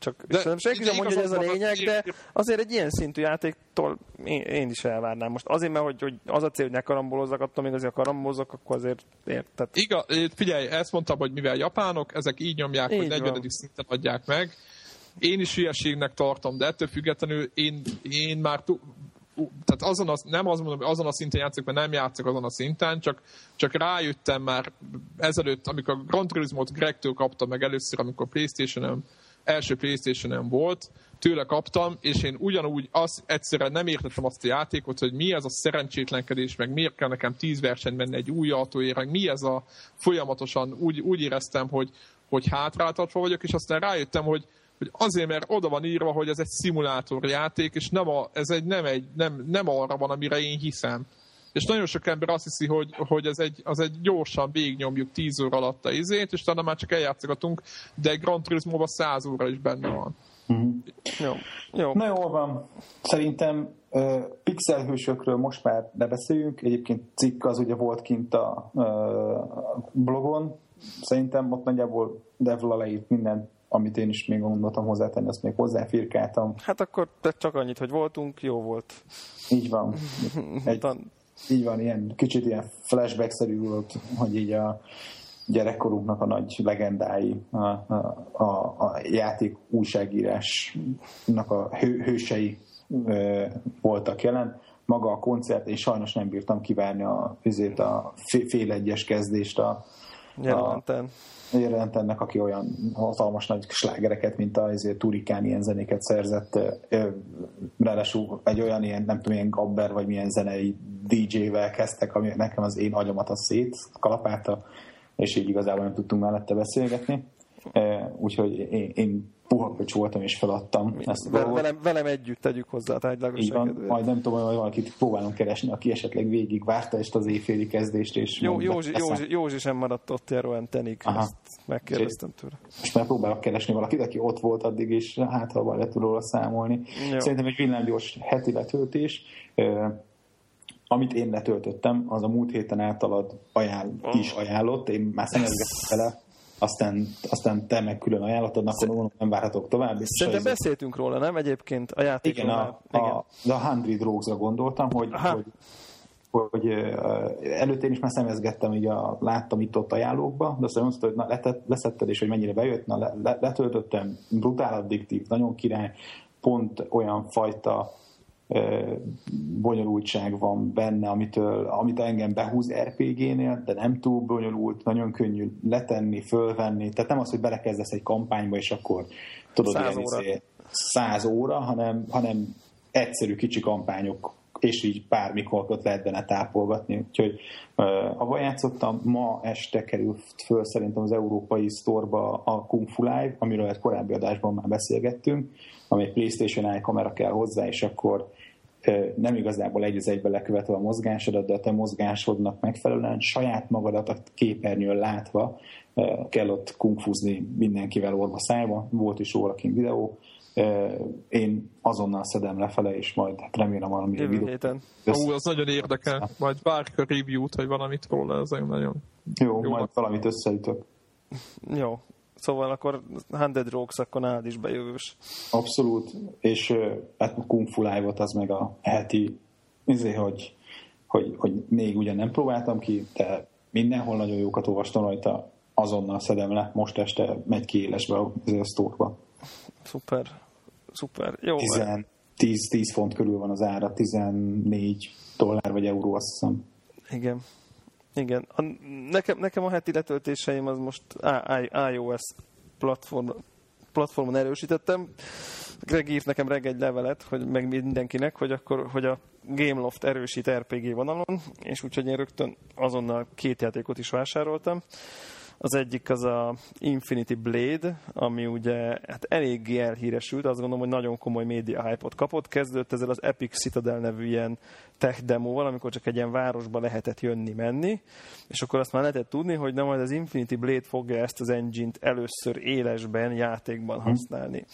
csak de, szerintem senki sem mondja, hogy ez a lényeg, de azért egy ilyen szintű játéktól én, én is elvárnám. Most azért, mert hogy, hogy az a cél, hogy ne karambolozzak, attól még azért a karambolozzak, akkor azért érted. Igaz, figyelj, ezt mondtam, hogy mivel japánok, ezek így nyomják, így hogy 40. szinten adják meg. Én is hülyeségnek tartom, de ettől függetlenül én, én már tehát azon a, nem az mondom, hogy azon a szinten játszok, mert nem játszok azon a szinten, csak, csak rájöttem már ezelőtt, amikor a Grand Turismo-t Gregtől kaptam meg először, amikor Playstation-en első playstation volt, tőle kaptam, és én ugyanúgy az egyszerűen nem értettem azt a játékot, hogy mi ez a szerencsétlenkedés, meg miért kell nekem tíz verseny menni egy új autóért, meg mi ez a folyamatosan úgy, úgy éreztem, hogy, hogy hátráltatva vagyok, és aztán rájöttem, hogy, hogy azért, mert oda van írva, hogy ez egy szimulátorjáték, és nem, a, ez egy, nem, egy, nem, nem arra van, amire én hiszem és nagyon sok ember azt hiszi, hogy, hogy ez egy, az egy gyorsan végignyomjuk 10 óra alatt a izét, és talán már csak eljátszogatunk, de egy Grand Turismo-ban 100 óra is benne van. Mm-hmm. Jó. Jó. Na jól van. Szerintem uh, pixelhősökről most már ne beszéljünk. Egyébként cikk az ugye volt kint a uh, blogon. Szerintem ott nagyjából Devla leírt minden amit én is még gondoltam hozzátenni, azt még hozzáfirkáltam. Hát akkor csak annyit, hogy voltunk, jó volt. Így van. Egy, így van, ilyen kicsit ilyen flashback-szerű volt, hogy így a gyerekkorunknak a nagy legendái, a, a, a, a játék újságírásnak a hő, hősei ö, voltak jelen. Maga a koncert, és sajnos nem bírtam kivárni a, a fél egyes kezdést a, Jelenten. Jelent ennek, aki olyan hatalmas nagy slágereket, mint a ezért Turikán ilyen zenéket szerzett, ráadásul egy olyan ilyen, nem tudom, ilyen gabber, vagy milyen zenei DJ-vel kezdtek, ami nekem az én agyamat a szét kalapálta, és így igazából nem tudtunk mellette beszélgetni. Úgyhogy én, én puha köcs voltam és feladtam ezt dolgot. Velem, velem együtt tegyük hozzá a tárgylagosságot. Majd nem tudom, hogy valakit próbálunk keresni, aki esetleg végig várta ezt az éjféli kezdést. És Jó, Józsi, Józsi, Józsi, sem maradt ott Jeroen Tenig, Aha. ezt megkérdeztem tőle. Most már próbálok keresni valakit, aki ott volt addig, és hát ha le tud róla számolni. Jó. Szerintem egy villámgyors heti letöltés. Amit én letöltöttem, az a múlt héten általad ajánl, is ajánlott, én már szemezgettem vele, aztán, aztán te meg külön ajánlatod, akkor gondolom nem várhatok tovább. Szerintem beszéltünk róla, nem egyébként a játékról? Igen, a, a, igen. A, Hundred Rogues-ra gondoltam, hogy, hogy hogy előtt én is már szemezgettem, így a, láttam itt-ott ajánlókba, de aztán mondta, hogy na, letett, leszetted, és hogy mennyire bejött, na, le, letöltöttem, brutál addiktív, nagyon király, pont olyan fajta bonyolultság van benne, amitől, amit engem behúz RPG-nél, de nem túl bonyolult, nagyon könnyű letenni, fölvenni. Tehát nem az, hogy belekezdesz egy kampányba, és akkor tudod, száz óra. Izé, száz óra, hanem, hanem egyszerű kicsi kampányok és így bármikor ott lehet benne tápolgatni. Úgyhogy uh, avval játszottam, ma este került föl szerintem az európai sztorba a Kung Fu Live, amiről egy korábbi adásban már beszélgettünk, ami egy PlayStation Eye kamera kell hozzá, és akkor nem igazából egy az egybe lekövetve a mozgásodat, de a te mozgásodnak megfelelően saját magadat a képernyőn látva kell ott kungfuzni mindenkivel orva szájba. Volt is róla videó. Én azonnal szedem lefele, és majd hát remélem valami Jövő videó. héten. Ó, az nagyon érdekel. Majd várjuk a review-t, vagy valamit róla, ez nagyon jó. Jó, majd valamit összeütök. Jó, Szóval akkor 100 Rocks akkor nálad is bejövős. Abszolút, és hát a Kung Fu live az meg a heti, azért, hogy, hogy, hogy még ugyan nem próbáltam ki, de mindenhol nagyon jókat olvastam rajta, azonnal szedem le, most este megy ki élesbe a sztorba. Szuper, szuper. Jó. 10, 10, 10 font körül van az ára, 14 dollár vagy euró, azt hiszem. Igen. Igen. A, nekem, nekem a heti letöltéseim az most iOS platform, platformon erősítettem. Greg írt nekem reggel egy levelet, hogy meg mindenkinek, hogy akkor, hogy a Gameloft erősít RPG vonalon, és úgyhogy én rögtön azonnal két játékot is vásároltam. Az egyik az a Infinity Blade, ami ugye hát eléggé elhíresült, azt gondolom, hogy nagyon komoly média hype-ot kapott. Kezdődött ezzel az Epic Citadel nevű ilyen tech demóval, amikor csak egy ilyen városba lehetett jönni-menni, és akkor azt már lehetett tudni, hogy nem majd az Infinity Blade fogja ezt az engine-t először élesben, játékban mhm. használni. Hmm.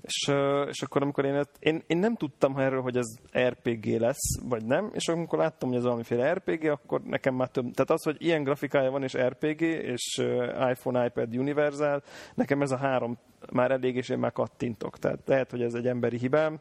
És, és akkor amikor én, én, én nem tudtam erről, hogy ez RPG lesz, vagy nem, és amikor láttam, hogy ez valamiféle RPG, akkor nekem már több, tehát az, hogy ilyen grafikája van, és RPG, és iPhone, iPad Universal, nekem ez a három már elég, és én már kattintok. Tehát lehet, hogy ez egy emberi hibám.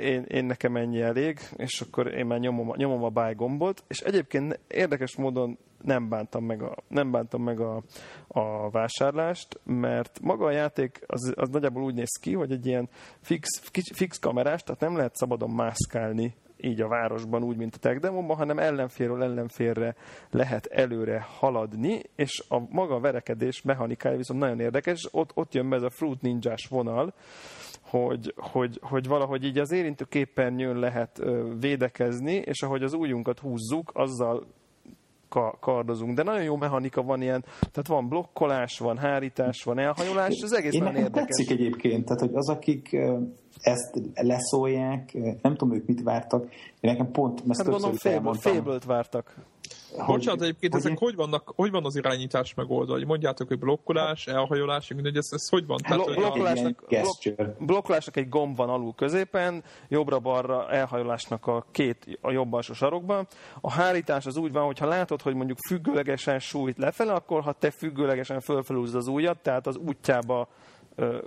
Én, én nekem ennyi elég, és akkor én már nyomom, nyomom a buy gombot, és egyébként érdekes módon nem bántam meg a, nem bántam meg a, a vásárlást, mert maga a játék az, az nagyjából úgy néz ki, hogy egy ilyen fix, fix kamerás, tehát nem lehet szabadon mászkálni így a városban, úgy, mint a tech demóban, hanem ellenférről ellenférre lehet előre haladni, és a maga a verekedés mechanikája viszont nagyon érdekes, ott, ott jön be ez a Fruit Ninjas vonal, hogy, hogy, hogy valahogy így az érintő képernyőn lehet védekezni, és ahogy az ujjunkat húzzuk, azzal kardozunk. De nagyon jó mechanika van ilyen, tehát van blokkolás, van hárítás, van elhajolás, ez egész Én nagyon érdekes. tetszik egyébként, tehát hogy az, akik ezt leszólják, nem tudom ők mit vártak, én nekem pont ezt hát gondolom fable vártak. Hogy, Bocsánat, egyébként hogy ezek hogy, vannak, hogy van az irányítás megoldva? Hogy mondjátok, hogy blokkolás, elhajolás, mindegy, ez, ez hogy van? Tehát, Blo- blokkolásnak, blok, blokkolásnak egy gomb van alul középen, jobbra-balra elhajolásnak a két a jobb alsó sarokban. A hárítás az úgy van, hogy ha látod, hogy mondjuk függőlegesen sújt lefele, akkor ha te függőlegesen fölfelúzod az ujjat, tehát az útjába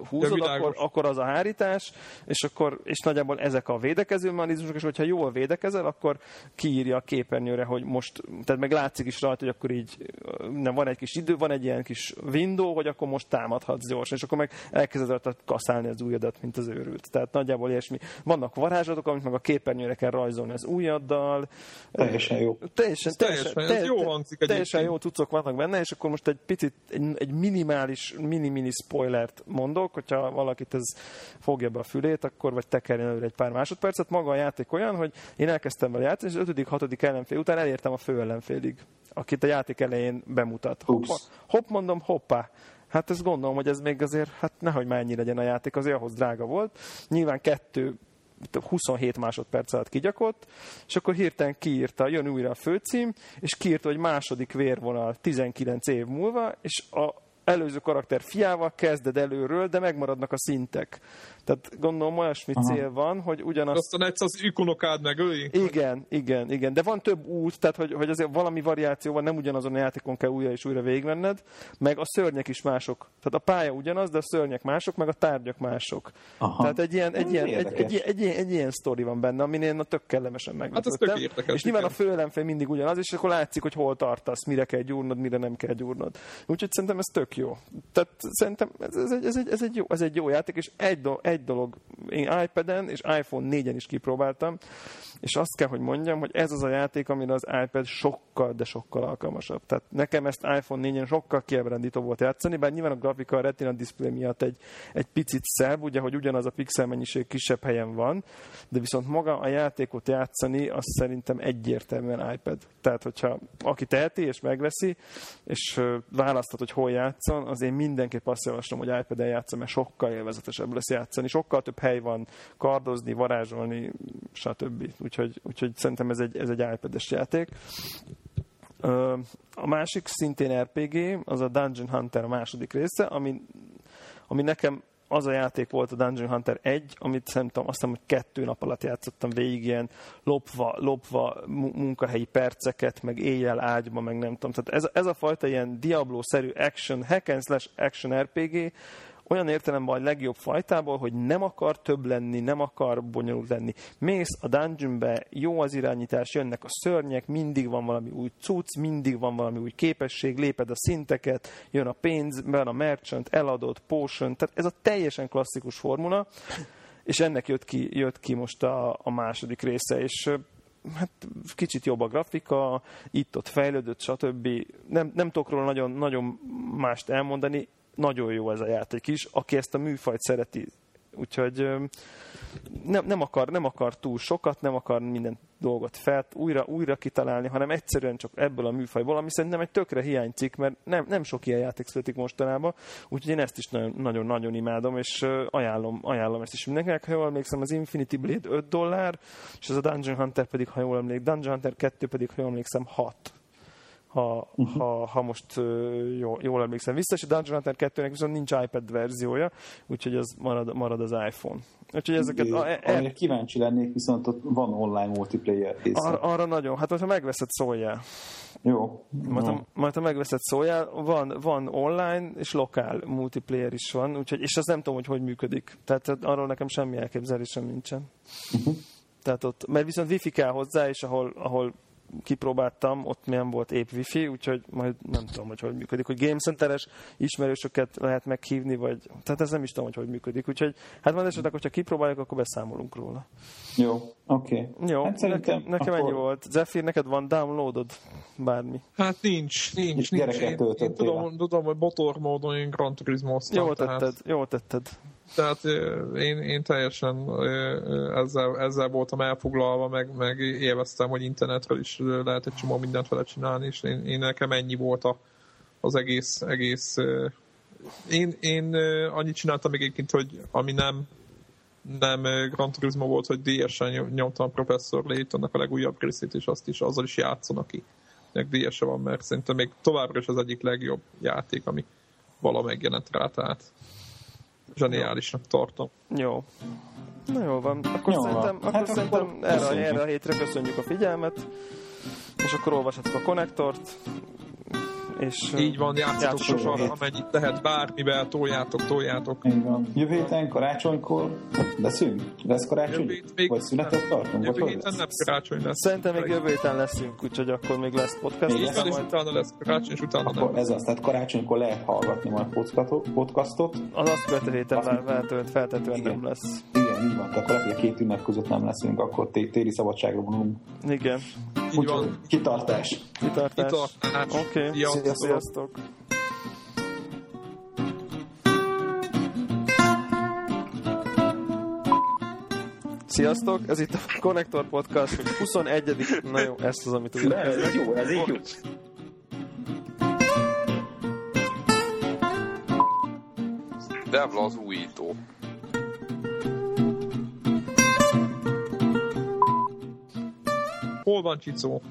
húzod, akkor, akkor az a hárítás, és, akkor, és nagyjából ezek a védekező mechanizmusok, és hogyha jól védekezel, akkor kiírja a képernyőre, hogy most, tehát meg látszik is rajta, hogy akkor így nem van egy kis idő, van egy ilyen kis window, hogy akkor most támadhatsz gyorsan, és akkor meg elkezded rajta kaszálni az ujjadat, mint az őrült. Tehát nagyjából ilyesmi. Vannak varázslatok, amit meg a képernyőre kell rajzolni az ujjaddal. Teljesen jó. Teljesen, teljesen, teljesen, teljesen jó hangzik Teljesen jó cuccok vannak benne, és akkor most egy picit, egy, egy minimális, mini-mini spoilert mondok, hogyha valakit ez fogja be a fülét, akkor vagy tekerjen előre egy pár másodpercet. Maga a játék olyan, hogy én elkezdtem vele játszani, és az ötödik, hatodik ellenfél után elértem a fő ellenfélig, akit a játék elején bemutat. Hoppa, hopp, mondom, hoppá. Hát ezt gondolom, hogy ez még azért, hát nehogy már ennyi legyen a játék, azért ahhoz drága volt. Nyilván kettő 27 másodperc alatt kigyakott, és akkor hirtelen kiírta, jön újra a főcím, és kiírta, hogy második vérvonal 19 év múlva, és a előző karakter fiával kezded előről, de megmaradnak a szintek. Tehát gondolom olyasmi Aha. cél van, hogy ugyanazt... Aztán egyszer az ikonokád megöli? Igen, igen, igen. De van több út, tehát hogy, hogy azért valami variáció van, nem ugyanazon a játékon kell újra és újra végigvenned, meg a szörnyek is mások. Tehát a pálya ugyanaz, de a szörnyek mások, meg a tárgyak mások. Aha. Tehát egy ilyen, egy, ilyen, egy, egy, egy, egy, ilyen, egy ilyen sztori van benne, amin én a tök kellemesen meglepődtem. Hát ez tök És nyilván a főelemfej mindig ugyanaz, és akkor látszik, hogy hol tartasz, mire kell gyúrnod, mire nem kell gyúrnod. Úgyhogy szerintem ez tök jó. Tehát szerintem ez, ez, egy, ez, egy, ez, egy, jó, ez egy jó játék, és egy, do, egy dolog, én iPad-en és iPhone 4-en is kipróbáltam, és azt kell, hogy mondjam, hogy ez az a játék, amire az iPad sokkal, de sokkal alkalmasabb. Tehát nekem ezt iPhone 4-en sokkal kiábrándító volt játszani, bár nyilván a grafika a Retina display miatt egy, egy picit szebb, ugye, hogy ugyanaz a pixel mennyiség kisebb helyen van, de viszont maga a játékot játszani, az szerintem egyértelműen iPad. Tehát, hogyha aki teheti és megveszi, és választhat, hogy hol játszon, az én mindenképp azt javaslom, hogy iPad-en játszom, mert sokkal élvezetesebb lesz játszani. Sokkal több hely van kardozni, varázsolni, stb. Úgyhogy, úgyhogy szerintem ez egy, ez egy iPad-es játék. A másik szintén RPG, az a Dungeon Hunter második része, ami, ami nekem az a játék volt a Dungeon Hunter 1, amit szerintem azt hiszem, hogy kettő nap alatt játszottam végig ilyen lopva, lopva munkahelyi perceket, meg éjjel ágyba, meg nem tudom. Tehát ez, ez a fajta ilyen Diablo-szerű action, hack and slash action RPG, olyan értelemben a legjobb fajtából, hogy nem akar több lenni, nem akar bonyolult lenni. Mész a dungeonbe, jó az irányítás, jönnek a szörnyek, mindig van valami új cucc, mindig van valami új képesség, léped a szinteket, jön a pénz, jön a merchant, eladott, potion, tehát ez a teljesen klasszikus formula, és ennek jött ki, jött ki most a, a második része, és hát kicsit jobb a grafika, itt-ott fejlődött, stb. Nem, nem tudok róla nagyon, nagyon mást elmondani nagyon jó ez a játék is, aki ezt a műfajt szereti. Úgyhogy nem, nem, akar, nem akar túl sokat, nem akar minden dolgot fel, újra, újra kitalálni, hanem egyszerűen csak ebből a műfajból, ami szerintem egy tökre hiányzik, mert nem, nem sok ilyen játék születik mostanában, úgyhogy én ezt is nagyon-nagyon imádom, és ajánlom, ajánlom ezt is mindenkinek. Ha jól emlékszem, az Infinity Blade 5 dollár, és ez a Dungeon Hunter pedig, ha jól emlékszem, Dungeon Hunter 2 pedig, ha jól emlékszem, 6 ha, uh-huh. ha, ha most jól, jól emlékszem vissza, és a Dungeon Hunter 2-nek viszont nincs iPad verziója, úgyhogy az marad, marad az iPhone. Úgyhogy ezeket... A, e, e, kíváncsi lennék, viszont ott van online multiplayer része. Ar, arra nagyon. Hát, hogyha megveszed, szóljál. Jó. Majd, ha, majd, ha megveszed, szóljál. Van, van online és lokál multiplayer is van, úgyhogy, és azt nem tudom, hogy hogy működik. Tehát arról nekem semmi elképzelésem nincsen. Uh-huh. Tehát ott, mert viszont wifi kell hozzá, és ahol, ahol kipróbáltam, ott nem volt épp wifi, úgyhogy majd nem tudom, hogy hogy működik, hogy Game Center-es ismerősöket lehet meghívni, vagy, tehát ez nem is tudom, hogy hogy működik, úgyhogy hát van esetleg, hogyha kipróbáljuk, akkor beszámolunk róla. Jó, oké. Okay. Jó, hát nekem, nekem akkor... ennyi volt. Zephyr, neked van downloadod? Bármi? Hát nincs, nincs, nincs. Én, én tudom, tudom, hogy motor módon én Gran turismo Jól tetted, jól tetted. Tehát én, én teljesen ezzel, ezzel voltam elfoglalva, meg, meg élveztem, hogy internetről is lehet egy csomó mindent vele csinálni, és én, én nekem ennyi volt a, az egész, egész én, én annyit csináltam még egyébként, hogy ami nem nem Gran Turismo volt, hogy DS-en nyomtam a Professor Layton-nak a legújabb részét, és azt is azzal is játszanak ki. Nek DS-e van, mert szerintem még továbbra is az egyik legjobb játék, ami vala megjelent rá, tehát zseniálisnak tartom. Jó. Na jó van. Akkor jó szerintem, van. Akkor hát szerintem akkor erre, erre a hétre köszönjük a figyelmet, és akkor olvashatok a konnektort, és Így van, játszatok sosarra, amennyit lehet, bármivel toljátok, toljátok. Így van. Jövő héten karácsonykor leszünk? Lesz karácsony? Még... Vagy szünetet tartunk? Jövő héten nem karácsony lesz. Szerintem még jövő héten leszünk, úgyhogy akkor még lesz podcast. Még lesz, és utána lesz karácsony, és utána akkor nem. Ez az, tehát karácsonykor lehet hallgatni majd podcastot. Az azt követő héten feltetően nem lesz. Igen, így van. Tehát a két ünnep között nem leszünk, akkor téli szabadságra vonulunk. Igen. Így van. Kitartás. Kitartás. Kitartás. Oké. Okay. Sziasztok. Sziasztok. Sziasztok, ez itt a Connector Podcast 21. Na jó, ezt az, amit tudok. Ez jó, ez így jó. Devla az újító. Hol van Csicó?